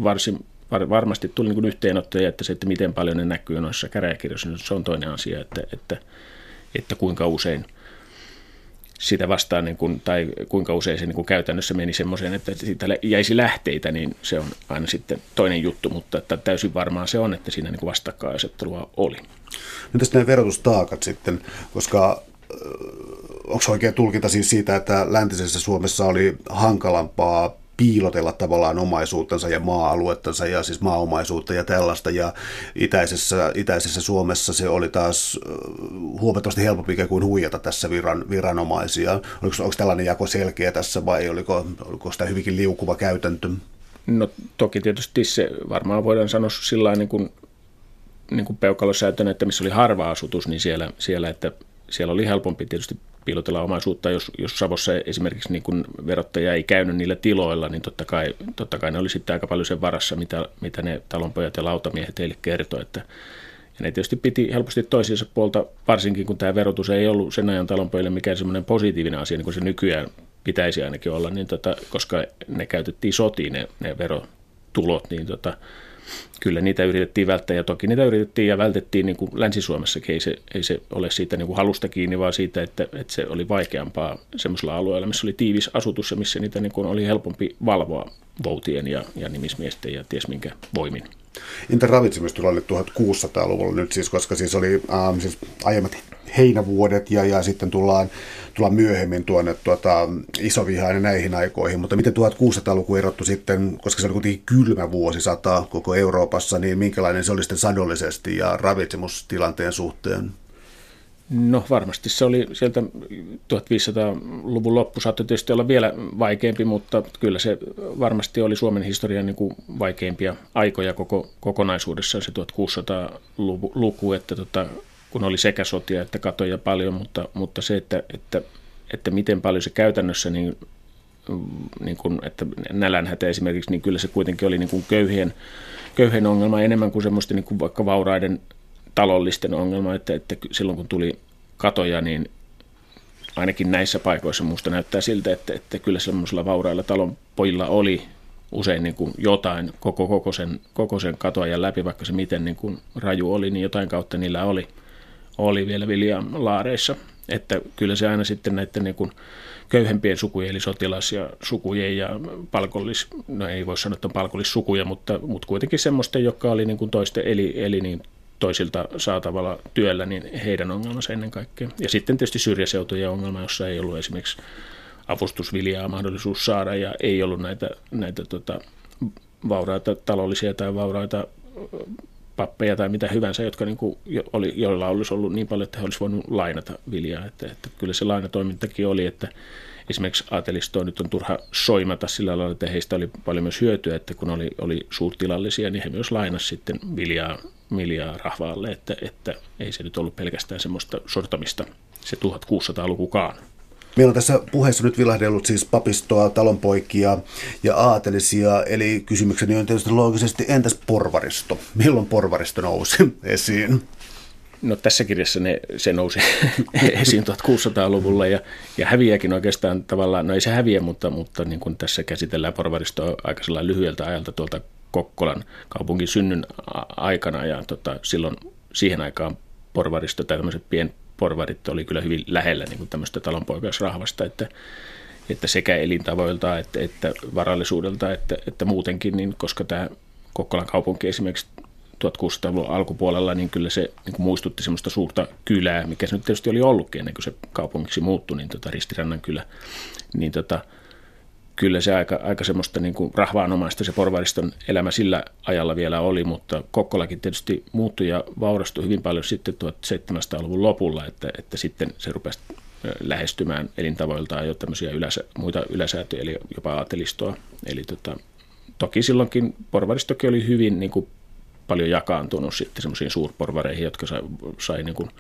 varsin, var, varmasti tuli niin yhteenottoja, että se, että miten paljon ne näkyy noissa käräjäkirjoissa, niin se on toinen asia, että, että, että kuinka usein sitä vastaan, niin kuin, tai kuinka usein se niin kuin käytännössä meni semmoiseen, että siitä jäisi lähteitä, niin se on aina sitten toinen juttu, mutta että täysin varmaan se on, että siinä niin vastakkainasettelua oli. No tästä nämä verotustaakat sitten, koska onko oikein tulkinta siis siitä, että läntisessä Suomessa oli hankalampaa piilotella tavallaan omaisuuttansa ja maa-aluettansa ja siis maaomaisuutta ja tällaista. Ja itäisessä, itäisessä Suomessa se oli taas huomattavasti helpompi kuin huijata tässä viran, viranomaisia. Oliko, onko tällainen jako selkeä tässä vai oliko, oliko sitä hyvinkin liukuva käytäntö? No toki tietysti se varmaan voidaan sanoa sillä niin kuin, niin kuin että missä oli harva asutus, niin siellä, siellä että siellä oli helpompi tietysti piilotella omaisuutta, jos, jos Savossa esimerkiksi niin kun verottaja ei käynyt niillä tiloilla, niin totta kai, totta kai ne oli sitten aika paljon sen varassa, mitä, mitä ne talonpojat ja lautamiehet heille kertoi, että ja ne tietysti piti helposti toisiinsa puolta, varsinkin kun tämä verotus ei ollut sen ajan talonpojille mikään semmoinen positiivinen asia, niin kuin se nykyään pitäisi ainakin olla, niin tota, koska ne käytettiin sotiin ne, ne verotulot, niin tota, kyllä niitä yritettiin välttää ja toki niitä yritettiin ja vältettiin niin kuin Länsi-Suomessakin. Ei se, ei se ole siitä niin kuin halusta kiinni, vaan siitä, että, että se oli vaikeampaa semmoisella alueella, missä oli tiivis asutus ja missä niitä niin kuin oli helpompi valvoa voutien ja, ja nimismiesten ja ties minkä voimin. Entä ravitsemista oli 1600-luvulla nyt siis, koska siis oli ähm, siis aiemmat heinävuodet ja, ja sitten tullaan, tullaan myöhemmin tuonne tuota, isovihaan ja näihin aikoihin. Mutta miten 1600-luku erottu sitten, koska se oli kuitenkin kylmä vuosisata koko Euroopassa, niin minkälainen se oli sitten sadollisesti ja ravitsemustilanteen suhteen? No varmasti se oli sieltä 1500-luvun loppu saattoi tietysti olla vielä vaikeampi, mutta kyllä se varmasti oli Suomen historian niin kuin vaikeimpia aikoja koko, kokonaisuudessaan se 1600-luku, että tota, kun oli sekä sotia että katoja paljon, mutta, mutta se, että, että, että miten paljon se käytännössä, niin, niin kuin, että nälänhätä esimerkiksi, niin kyllä se kuitenkin oli niin kuin köyhien, köyhien ongelma enemmän kuin semmoista niin kuin vaikka vauraiden talollisten ongelma, että, että silloin kun tuli katoja, niin ainakin näissä paikoissa minusta näyttää siltä, että, että kyllä semmoisilla vaurailla talon pojilla oli usein niin kuin jotain koko, koko, sen, koko sen katoajan läpi, vaikka se miten niin kuin raju oli, niin jotain kautta niillä oli, oli vielä William laareissa. Että kyllä se aina sitten näiden niin kuin köyhempien sukujen, eli sotilas- ja sukujen ja palkollis, no ei voi sanoa, että on palkollissukuja, mutta, mutta kuitenkin semmoista, joka oli niin kuin toisten, eli, eli niin toisilta saatavalla työllä, niin heidän ongelmansa ennen kaikkea. Ja sitten tietysti syrjäseutujen ongelma, jossa ei ollut esimerkiksi avustusviljaa mahdollisuus saada ja ei ollut näitä, näitä tota, vauraita taloudellisia tai vauraita pappeja tai mitä hyvänsä, jotka niin kuin oli, joilla olisi ollut niin paljon, että he olisivat voineet lainata viljaa. Että, että kyllä se lainatoimintakin oli, että esimerkiksi aatelistoa nyt on turha soimata sillä lailla, että heistä oli paljon myös hyötyä, että kun oli, oli suurtilallisia, niin he myös lainasivat sitten viljaa, viljaa rahvaalle, että, että ei se nyt ollut pelkästään semmoista sortamista se 1600-lukukaan. Meillä on tässä puheessa nyt vilahdellut siis papistoa, talonpoikia ja aatelisia, eli kysymykseni on tietysti loogisesti, entäs porvaristo? Milloin porvaristo nousi esiin? No tässä kirjassa ne, se nousi esiin 1600-luvulla ja, ja häviääkin oikeastaan tavallaan, no ei se häviä, mutta, mutta niin kuin tässä käsitellään porvaristoa aika lyhyeltä ajalta tuolta Kokkolan kaupungin synnyn aikana ja tota, silloin siihen aikaan porvaristo tai tämmöiset pien porvarit oli kyllä hyvin lähellä niin kuin tämmöistä talonpoikaisrahvasta, että, että sekä elintavoilta että, että varallisuudelta että, että muutenkin, niin koska tämä Kokkolan kaupunki esimerkiksi 1600-luvun alkupuolella, niin kyllä se niin kuin muistutti semmoista suurta kylää, mikä se nyt tietysti oli ollutkin ennen kuin se kaupungiksi muuttui, niin tota Ristirannan kylä, niin tota, kyllä se aika, aika semmoista niin kuin rahvaanomaista se porvariston elämä sillä ajalla vielä oli, mutta Kokkolakin tietysti muuttui ja vaurastui hyvin paljon sitten 1700-luvun lopulla, että, että sitten se rupesi lähestymään elintavoiltaan jo tämmöisiä yläsä, muita yläsäätöjä, eli jopa aatelistoa. Eli tota, toki silloinkin porvaristokin oli hyvin niin kuin paljon jakaantunut sitten semmoisiin suurporvareihin, jotka sai, sai niin kuin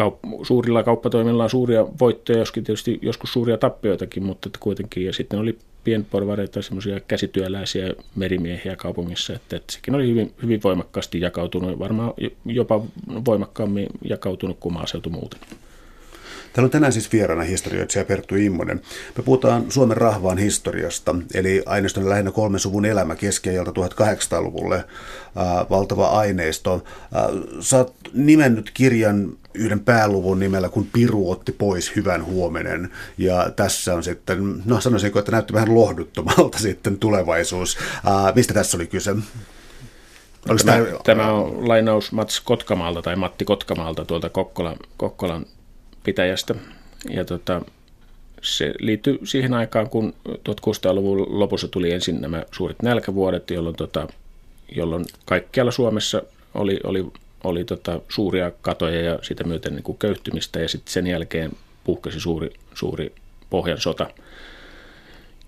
kaup- suurilla kauppatoimillaan suuria voittoja, joskin tietysti joskus suuria tappioitakin, mutta että kuitenkin. Ja sitten oli pienporvareita, semmoisia käsityöläisiä merimiehiä kaupungissa, että, että sekin oli hyvin, hyvin voimakkaasti jakautunut, varmaan jopa voimakkaammin jakautunut kuin maaseutu muuten. Täällä on tänään siis vieraana historioitsija Perttu Immonen. Me puhutaan Suomen rahvaan historiasta, eli aineiston lähinnä kolmen suvun elämä keskiajalta 1800-luvulle. Äh, valtava aineisto. Äh, sä oot nimennyt kirjan yhden pääluvun nimellä, kun Piru otti pois hyvän huomenen. Ja tässä on sitten, no sanoisinko, että näytti vähän lohduttomalta sitten tulevaisuus. Äh, mistä tässä oli kyse? tämä, tämä, tämä on lainaus Mats Kotkamaalta tai Matti Kotkamaalta tuolta Kokkolan, Kokkolan pitäjästä. Ja tota, se liittyy siihen aikaan, kun 1600-luvun lopussa tuli ensin nämä suuret nälkävuodet, jolloin, tota, jolloin kaikkialla Suomessa oli, oli, oli tota suuria katoja ja sitä myöten niin kuin köyhtymistä. Ja sitten sen jälkeen puhkesi suuri, suuri pohjan sota,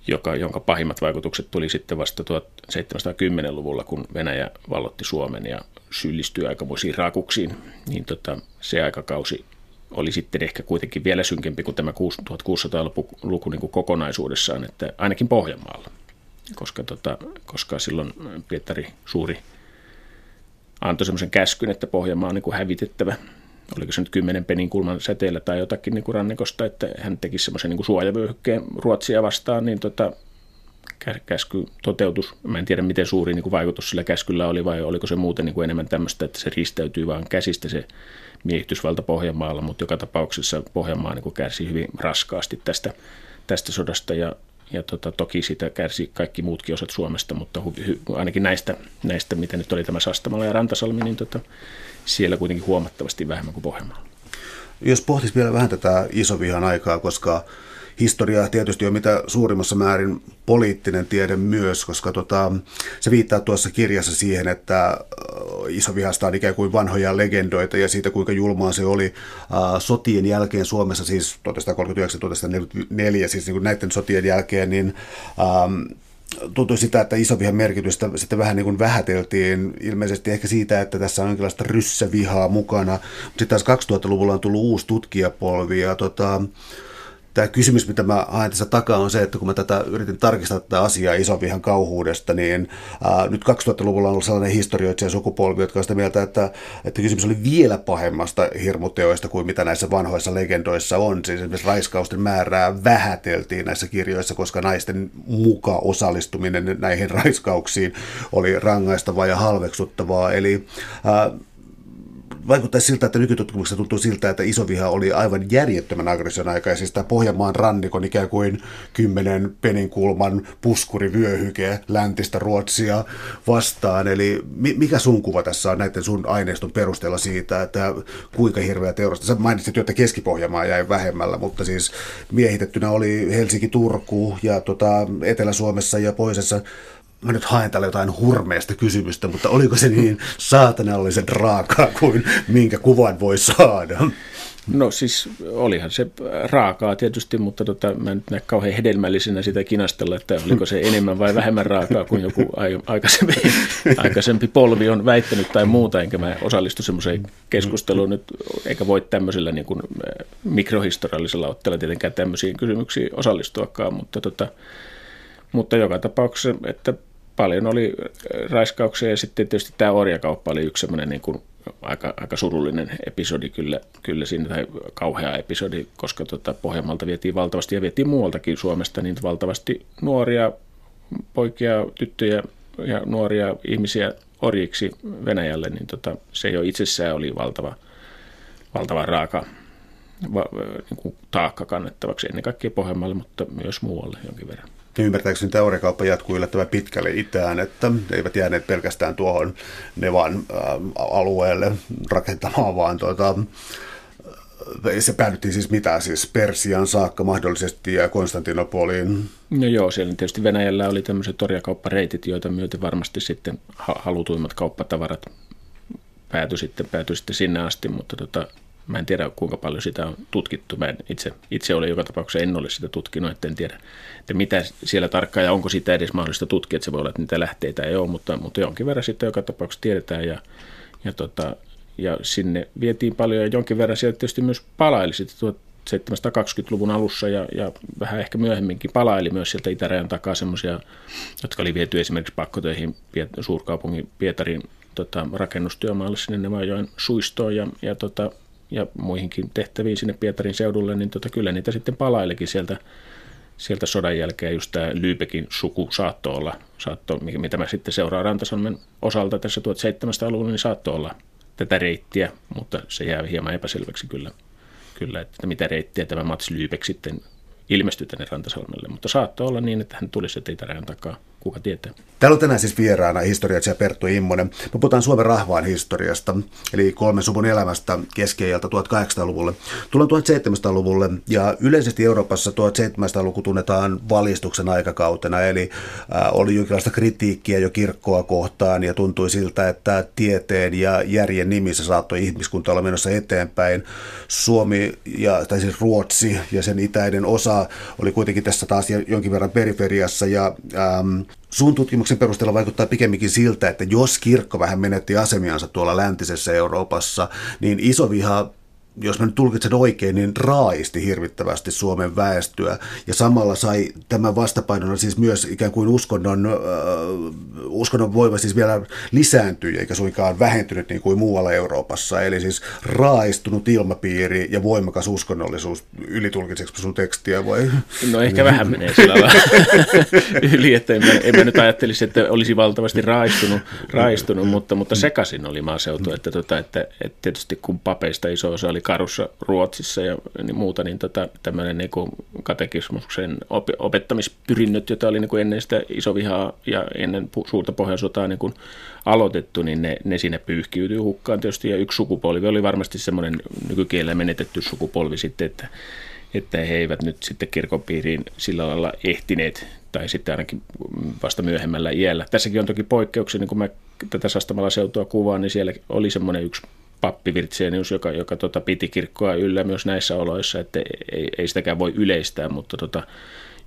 joka, jonka pahimmat vaikutukset tuli sitten vasta 1710-luvulla, kun Venäjä vallotti Suomen ja syyllistyi aikamoisiin raakuksiin. Niin tota, se aikakausi oli sitten ehkä kuitenkin vielä synkempi kuin tämä 1600-luku niin kuin kokonaisuudessaan, että ainakin Pohjanmaalla, koska, tota, koska silloin Pietari Suuri antoi semmoisen käskyn, että Pohjanmaa on niin kuin hävitettävä. Oliko se nyt kymmenen penin kulman säteellä tai jotakin niin kuin rannikosta, että hän teki semmoisen niin suojavyöhykkeen Ruotsia vastaan, niin tota, käsky toteutus. Mä en tiedä, miten suuri niin kuin vaikutus sillä käskyllä oli vai oliko se muuten niin kuin enemmän tämmöistä, että se risteytyy vaan käsistä se miehitysvalta Pohjanmaalla, mutta joka tapauksessa Pohjanmaa niin kärsi hyvin raskaasti tästä, tästä sodasta ja, ja tota, toki sitä kärsi kaikki muutkin osat Suomesta, mutta hu, hu, ainakin näistä, näistä, mitä nyt oli tämä Sastamala ja Rantasalmi, niin tota, siellä kuitenkin huomattavasti vähemmän kuin Pohjanmaalla. Jos pohtisi vielä vähän tätä isovihan aikaa, koska historia tietysti on mitä suurimmassa määrin poliittinen tiede myös, koska tota, se viittaa tuossa kirjassa siihen, että isovihasta on ikään kuin vanhoja legendoita ja siitä kuinka julmaa se oli uh, sotien jälkeen Suomessa, siis 1939-1944, siis niin kuin näiden sotien jälkeen, niin um, tuntui sitä, että isovihan merkitystä sitten vähän niin kuin vähäteltiin ilmeisesti ehkä siitä, että tässä on jonkinlaista ryssävihaa mukana. Sitten taas 2000-luvulla on tullut uusi tutkijapolvi ja tota, tämä kysymys, mitä mä haen tässä takaa, on se, että kun mä tätä yritin tarkistaa tätä asiaa isovihan kauhuudesta, niin ää, nyt 2000-luvulla on ollut sellainen historioitsija sukupolvi, jotka on sitä mieltä, että, että kysymys oli vielä pahemmasta hirmuteoista kuin mitä näissä vanhoissa legendoissa on. Siis esimerkiksi raiskausten määrää vähäteltiin näissä kirjoissa, koska naisten muka osallistuminen näihin raiskauksiin oli rangaistavaa ja halveksuttavaa. Eli ää, vaikuttaisi siltä, että nykytutkimuksessa tuntuu siltä, että isoviha oli aivan järjettömän aggression aika, ja siis tämä Pohjanmaan rannikon ikään kuin kymmenen peninkulman puskurivyöhyke läntistä Ruotsia vastaan. Eli mikä sun kuva tässä on näiden sun aineiston perusteella siitä, että kuinka hirveä teurasta? Sä mainitsit jo, että Keski-Pohjanmaa jäi vähemmällä, mutta siis miehitettynä oli Helsinki-Turku ja tota, Etelä-Suomessa ja pohjoisessa mä nyt haen täällä jotain hurmeesta kysymystä, mutta oliko se niin saatanallisen raakaa kuin minkä kuvan voi saada? No siis olihan se raakaa tietysti, mutta tota, mä nyt näe kauhean hedelmällisenä sitä kinastella, että oliko se enemmän vai vähemmän raakaa kuin joku aikaisempi, aikaisempi polvi on väittänyt tai muuta, enkä mä osallistu semmoiseen keskusteluun nyt, eikä voi tämmöisellä niin kuin mikrohistoriallisella otteella tietenkään tämmöisiin kysymyksiin osallistuakaan, mutta, tota, mutta joka tapauksessa, että paljon oli äh, raiskauksia ja sitten tietysti tämä orjakauppa oli yksi semmoinen niin kuin aika, aika surullinen episodi kyllä, kyllä siinä, tai kauhea episodi, koska tota Pohjanmaalta vietiin valtavasti ja vietiin muualtakin Suomesta niin valtavasti nuoria poikia, tyttöjä ja nuoria ihmisiä orjiksi Venäjälle, niin tota, se jo itsessään oli valtava, valtava raaka, va, niin kuin taakka kannettavaksi ennen kaikkea Pohjanmaalle, mutta myös muualle jonkin verran. Ja ymmärtääkseni teoriakauppa jatkuu yllättävän pitkälle itään, että eivät jääneet pelkästään tuohon Nevan äh, alueelle rakentamaan, vaan tuota, se päädyttiin siis mitä, siis Persian saakka mahdollisesti ja Konstantinopoliin? No joo, siellä tietysti Venäjällä oli tämmöiset torjakauppareitit, joita myöten varmasti sitten halutuimmat kauppatavarat päätyi sitten, päätyi sitten sinne asti, mutta tota, mä en tiedä kuinka paljon sitä on tutkittu. Mä itse, itse olen joka tapauksessa en ole sitä tutkinut, että en tiedä, että mitä siellä tarkkaan ja onko sitä edes mahdollista tutkia, että se voi olla, että niitä lähteitä ei ole, mutta, mutta jonkin verran sitten joka tapauksessa tiedetään ja, ja tota, ja sinne vietiin paljon ja jonkin verran sieltä tietysti myös palaili sitten 1720-luvun alussa ja, ja vähän ehkä myöhemminkin palaili myös sieltä itärajan takaa semmoisia, jotka oli viety esimerkiksi pakkotöihin suurkaupungin Pietarin tota, rakennustyömaalle sinne Nevajoen suistoon ja, ja, tota, ja muihinkin tehtäviin sinne Pietarin seudulle, niin tota, kyllä niitä sitten palailikin sieltä, sieltä sodan jälkeen. Just tämä Lyybekin suku saattoi olla, saattoi, mitä mä sitten seuraan Rantasalmen osalta tässä 1700-luvulla, niin saattoi olla tätä reittiä, mutta se jää hieman epäselväksi kyllä, kyllä että mitä reittiä tämä Mats Lübeck sitten ilmestyi tänne Rantasalmelle, mutta saattoi olla niin, että hän tulisi sieltä itärajan takaa kuka tietää. Täällä on tänään siis vieraana historiatsija Perttu Immonen. Me puhutaan Suomen rahvaan historiasta, eli kolmen suvun elämästä keskiajalta 1800-luvulle. Tullaan 1700-luvulle, ja yleisesti Euroopassa 1700-luku tunnetaan valistuksen aikakautena, eli äh, oli jonkinlaista kritiikkiä jo kirkkoa kohtaan, ja tuntui siltä, että tieteen ja järjen nimissä saattoi ihmiskunta olla menossa eteenpäin. Suomi, ja, tai siis Ruotsi ja sen itäinen osa oli kuitenkin tässä taas jonkin verran periferiassa, ja ähm, sun tutkimuksen perusteella vaikuttaa pikemminkin siltä, että jos kirkko vähän menetti asemiansa tuolla läntisessä Euroopassa, niin iso viha jos mä nyt tulkitsen oikein, niin raaisti hirvittävästi Suomen väestöä. Ja samalla sai tämän vastapainona siis myös ikään kuin uskonnon, äh, uskonnon voima siis vielä lisääntyä, eikä suinkaan vähentynyt niin kuin muualla Euroopassa. Eli siis raaistunut ilmapiiri ja voimakas uskonnollisuus. Ylitulkitseeko sun tekstiä vai? No ehkä vähän menee sillä lailla yli, että en mä, en mä nyt ajattelisi, että olisi valtavasti raistunut, raistunut mutta, mutta sekaisin oli maaseutu. Että, tota, että, että tietysti kun papeista iso osa oli karussa Ruotsissa ja niin muuta, niin tota, tämmöinen niin katekismuksen op, opettamispyrinnöt, jota oli niin kuin ennen sitä isovihaa ja ennen suurta pohjansotaa niin kuin aloitettu, niin ne, ne sinne pyyhkiytyy hukkaan tietysti. Ja yksi sukupolvi oli varmasti semmoinen nykykielellä menetetty sukupolvi sitten, että, että he eivät nyt sitten kirkon piiriin sillä lailla ehtineet tai sitten ainakin vasta myöhemmällä iällä. Tässäkin on toki poikkeuksia, niin kun mä tätä Sastamalla seutua kuvaan, niin siellä oli semmoinen yksi pappi Virtsenius, joka, joka tota, piti kirkkoa yllä myös näissä oloissa, että ei, ei sitäkään voi yleistää, mutta tota,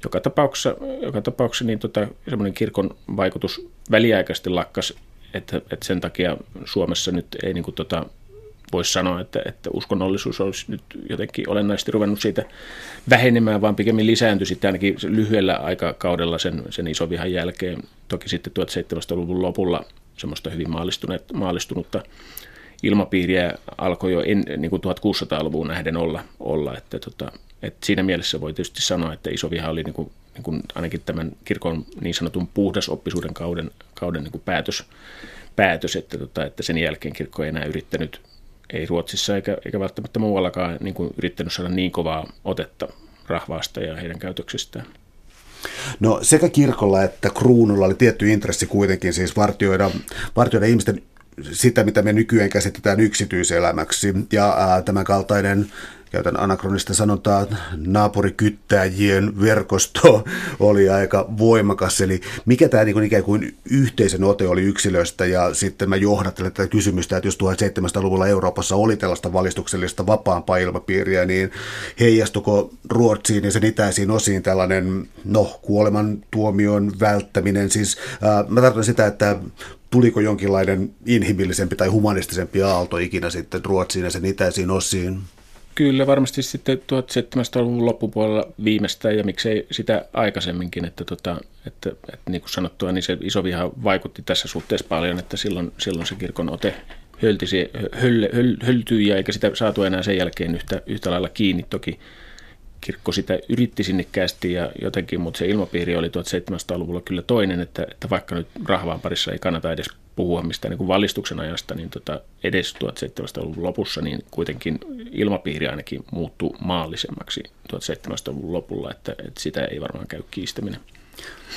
joka tapauksessa, joka tapauksessa niin tota, semmoinen kirkon vaikutus väliaikaisesti lakkas, että, että sen takia Suomessa nyt ei niin kuin, tota, voisi sanoa, että, että uskonnollisuus olisi nyt jotenkin olennaisesti ruvennut siitä vähenemään, vaan pikemmin lisääntyi sitten ainakin lyhyellä aikakaudella sen, sen isovihan jälkeen. Toki sitten 1700-luvun lopulla semmoista hyvin maallistunutta ilmapiiriä alkoi jo en, niin kuin 1600-luvun nähden olla, olla että, tota, että siinä mielessä voi tietysti sanoa, että iso viha oli niin kuin, niin kuin ainakin tämän kirkon niin sanotun puhdasoppisuuden kauden, kauden niin kuin päätös, päätös että, tota, että sen jälkeen kirkko ei enää yrittänyt, ei Ruotsissa eikä, eikä välttämättä muuallakaan niin kuin yrittänyt saada niin kovaa otetta rahvaasta ja heidän käytöksestään. No sekä kirkolla että kruunulla oli tietty intressi kuitenkin siis vartioida, vartioida ihmisten sitä, mitä me nykyään käsitetään yksityiselämäksi. Ja ää, tämän kaltainen, käytän anakronista sanontaa, naapurikyttäjien verkosto oli aika voimakas. Eli mikä tämä niin ikään kuin yhteisen ote oli yksilöstä, ja sitten mä johdattelen tätä kysymystä, että jos 1700-luvulla Euroopassa oli tällaista valistuksellista vapaampaa ilmapiiriä, niin heijastuko Ruotsiin ja sen itäisiin osiin tällainen, no, kuoleman tuomion välttäminen. Siis ää, mä tarkoitan sitä, että tuliko jonkinlainen inhimillisempi tai humanistisempi aalto ikinä sitten Ruotsiin ja sen itäisiin osiin? Kyllä, varmasti sitten 1700-luvun loppupuolella viimeistään ja miksei sitä aikaisemminkin, että, tota, että, että niin kuin sanottua, niin se iso viha vaikutti tässä suhteessa paljon, että silloin, silloin se kirkon ote höltisi, höl, höl, höltyi ja eikä sitä saatu enää sen jälkeen yhtä, yhtä lailla kiinni. Toki kirkko sitä yritti sinnikkäästi ja jotenkin, mutta se ilmapiiri oli 1700-luvulla kyllä toinen, että, että vaikka nyt rahvaan parissa ei kannata edes puhua mistään niin valistuksen ajasta, niin tota, edes 1700-luvun lopussa niin kuitenkin ilmapiiri ainakin muuttui maallisemmaksi 1700-luvun lopulla, että, että sitä ei varmaan käy kiistäminen.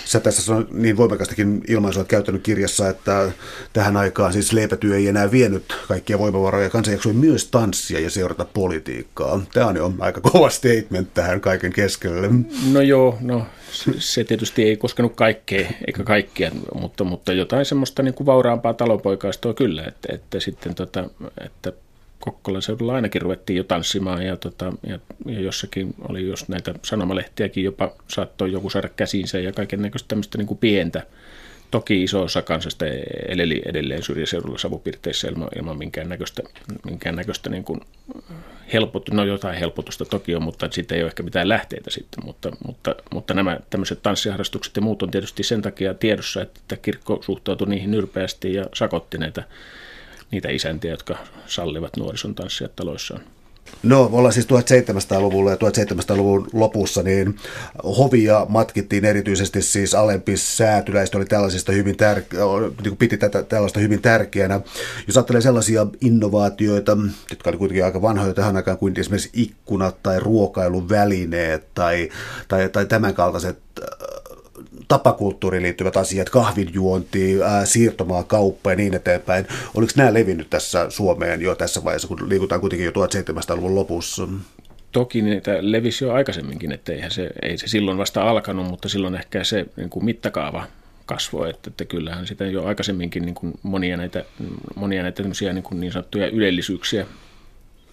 Sä tässä on niin voimakastakin ilmaisua käyttänyt kirjassa, että tähän aikaan siis leipätyö ei enää vienyt kaikkia voimavaroja. Kansa jaksoi myös tanssia ja seurata politiikkaa. Tämä on jo aika kova statement tähän kaiken keskelle. No joo, no se tietysti ei koskenut kaikkea, eikä kaikkia, mutta, mutta jotain semmoista niin kuin vauraampaa talonpoikaistoa kyllä, että, että sitten tota, että Kokkolan seudulla ainakin ruvettiin jo tanssimaan ja, tota, ja, ja jossakin oli jos näitä sanomalehtiäkin jopa saattoi joku saada käsiinsä ja kaiken näköistä tämmöistä niin kuin pientä. Toki iso osa kansasta eleli edelleen syrjäseudulla savupirteissä ilman, ilman minkäännäköistä, minkäännäköistä niin kuin helpot, no jotain helpotusta toki on, mutta siitä ei ole ehkä mitään lähteitä sitten. Mutta, mutta, mutta nämä tämmöiset tanssiharrastukset ja muut on tietysti sen takia tiedossa, että kirkko suhtautui niihin nyrpeästi ja sakotti näitä niitä isäntiä, jotka sallivat nuorison tanssia taloissaan. No, ollaan siis 1700-luvulla ja 1700-luvun lopussa, niin hovia matkittiin erityisesti siis alempi säätyläistä oli tällaisista hyvin tärkeä, niin piti tätä, tällaista hyvin tärkeänä. Jos ajattelee sellaisia innovaatioita, jotka oli kuitenkin aika vanhoja tähän aikaan, kuin esimerkiksi ikkunat tai ruokailuvälineet tai, tai, tai tämän kaltaiset tapakulttuuriin liittyvät asiat, kahvinjuonti, siirtomaa kauppa ja niin eteenpäin. Oliko nämä levinnyt tässä Suomeen jo tässä vaiheessa, kun liikutaan kuitenkin jo 1700-luvun lopussa? Toki niitä levisi jo aikaisemminkin, että eihän se, ei se silloin vasta alkanut, mutta silloin ehkä se niin kuin mittakaava kasvoi, että, että kyllähän sitä jo aikaisemminkin niin kuin monia näitä, monia näitä niin, kuin niin sanottuja ylellisyyksiä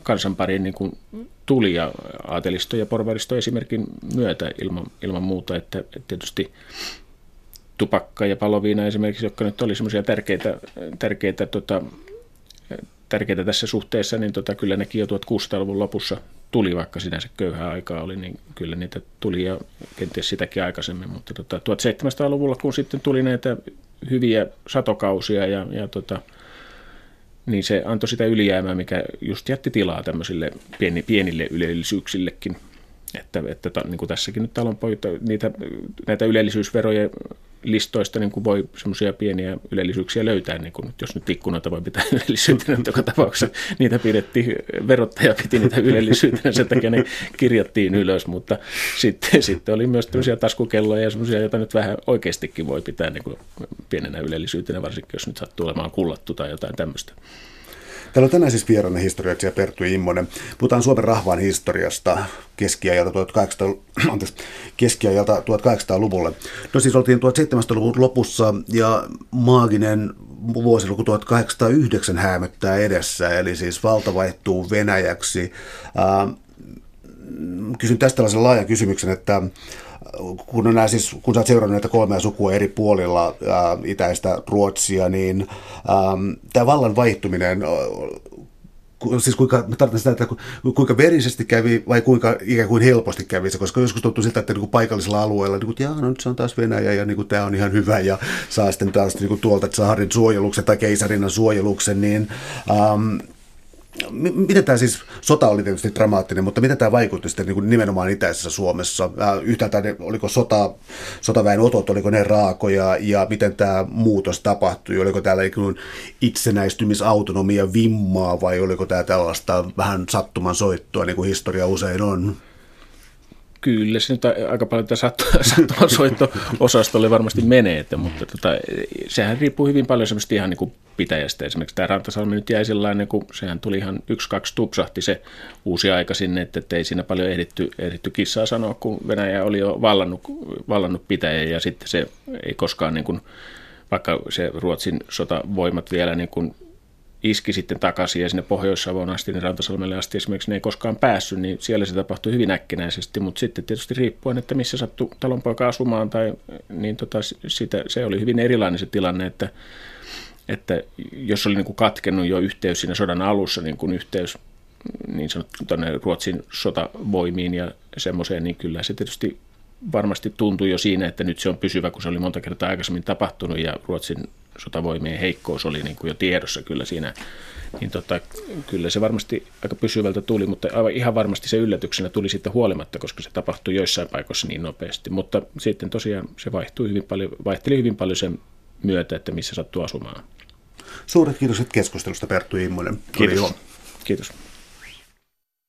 kansan pariin niin kuin tuli ja aatelisto ja porvaristo esimerkin myötä ilman, ilman muuta, että, tietysti tupakka ja paloviina esimerkiksi, jotka nyt oli semmoisia tärkeitä, tärkeitä, tota, tärkeitä tässä suhteessa, niin tota, kyllä nekin jo 1600-luvun lopussa tuli, vaikka sinänsä köyhää aikaa oli, niin kyllä niitä tuli ja kenties sitäkin aikaisemmin, mutta tota, 1700-luvulla kun sitten tuli näitä hyviä satokausia ja, ja tota, niin se antoi sitä ylijäämää, mikä just jätti tilaa tämmöisille pieni, pienille ylellisyyksillekin. Että, että niin kuin tässäkin nyt talonpojat, niitä, näitä ylellisyysveroja listoista niin kuin voi semmoisia pieniä ylellisyyksiä löytää, niin kuin, jos nyt ikkunoita voi pitää ylellisyytenä, joka tapauksessa niitä pidettiin, verottaja piti niitä ylellisyytenä, sen takia ne kirjattiin ylös, mutta sitten, sitten oli myös tämmöisiä taskukelloja ja semmoisia, joita nyt vähän oikeastikin voi pitää niin kuin pienenä ylellisyytenä, varsinkin jos nyt sattuu olemaan kullattu tai jotain tämmöistä. Täällä on tänään siis vieraana historiatsija Perttu Immonen. Puhutaan Suomen rahvaan historiasta keskiajalta, 1800, anteeksi, keskiajalta 1800-luvulle. No siis oltiin 1700-luvun lopussa ja maaginen vuosiluku 1809 hämöttää edessä, eli siis valta vaihtuu Venäjäksi. Kysyn tästä tällaisen laajan kysymyksen, että kun, on siis, kun sä oot seurannut näitä kolmea sukua eri puolilla ää, itäistä Ruotsia, niin tämä vallan vaihtuminen, siis kuinka, sitä, että kuinka verisesti kävi vai kuinka ikään kuin helposti kävi se, koska joskus tuntuu siltä, että niin kuin paikallisella alueella, niin kuin, no nyt se on taas Venäjä ja niin kuin, tämä on ihan hyvä ja saa sitten taas niin kuin, tuolta Saharin suojeluksen tai keisarinnan suojeluksen, niin ähm, Miten tämä siis, sota oli tietysti dramaattinen, mutta miten tämä vaikutti sitten niin kuin nimenomaan itäisessä Suomessa? Yhtäältä ne, oliko sota, sotaväen otot, oliko ne raakoja ja miten tämä muutos tapahtui? Oliko täällä itsenäistymisautonomia vimmaa vai oliko tämä tällaista vähän sattuman soittoa, niin kuin historia usein on? Kyllä se nyt aika paljon tätä sattuman soitto-osastolle varmasti menee, että, mutta tota, sehän riippuu hyvin paljon semmoista ihan niin kuin pitäjästä. Esimerkiksi tämä Rantasalmi nyt jäi sellainen, kun sehän tuli ihan yksi, kaksi tupsahti se uusi aika sinne, että, että ei siinä paljon ehditty, ehditty kissaa sanoa, kun Venäjä oli jo vallannut, vallannut pitäjä ja sitten se ei koskaan niin kuin, vaikka se Ruotsin sotavoimat vielä niin kuin iski sitten takaisin ja sinne Pohjois-Savoon asti, niin Rantasalmelle asti esimerkiksi ne ei koskaan päässyt, niin siellä se tapahtui hyvin äkkinäisesti, mutta sitten tietysti riippuen, että missä sattui talonpoika asumaan, tai, niin tota, sitä, se oli hyvin erilainen se tilanne, että, että jos oli niin kuin katkennut jo yhteys siinä sodan alussa, niin kuin yhteys niin sanottu tuonne Ruotsin sotavoimiin ja semmoiseen, niin kyllä se tietysti varmasti tuntui jo siinä, että nyt se on pysyvä, kun se oli monta kertaa aikaisemmin tapahtunut ja Ruotsin sotavoimien heikkous oli niin kuin jo tiedossa kyllä siinä, niin tota, kyllä se varmasti aika pysyvältä tuli, mutta aivan ihan varmasti se yllätyksenä tuli sitten huolimatta, koska se tapahtui joissain paikoissa niin nopeasti, mutta sitten tosiaan se vaihtui hyvin paljon, vaihteli hyvin paljon sen myötä, että missä sattuu asumaan. Suuret kiitokset keskustelusta Perttu Immonen. Kiitos. Kiitos.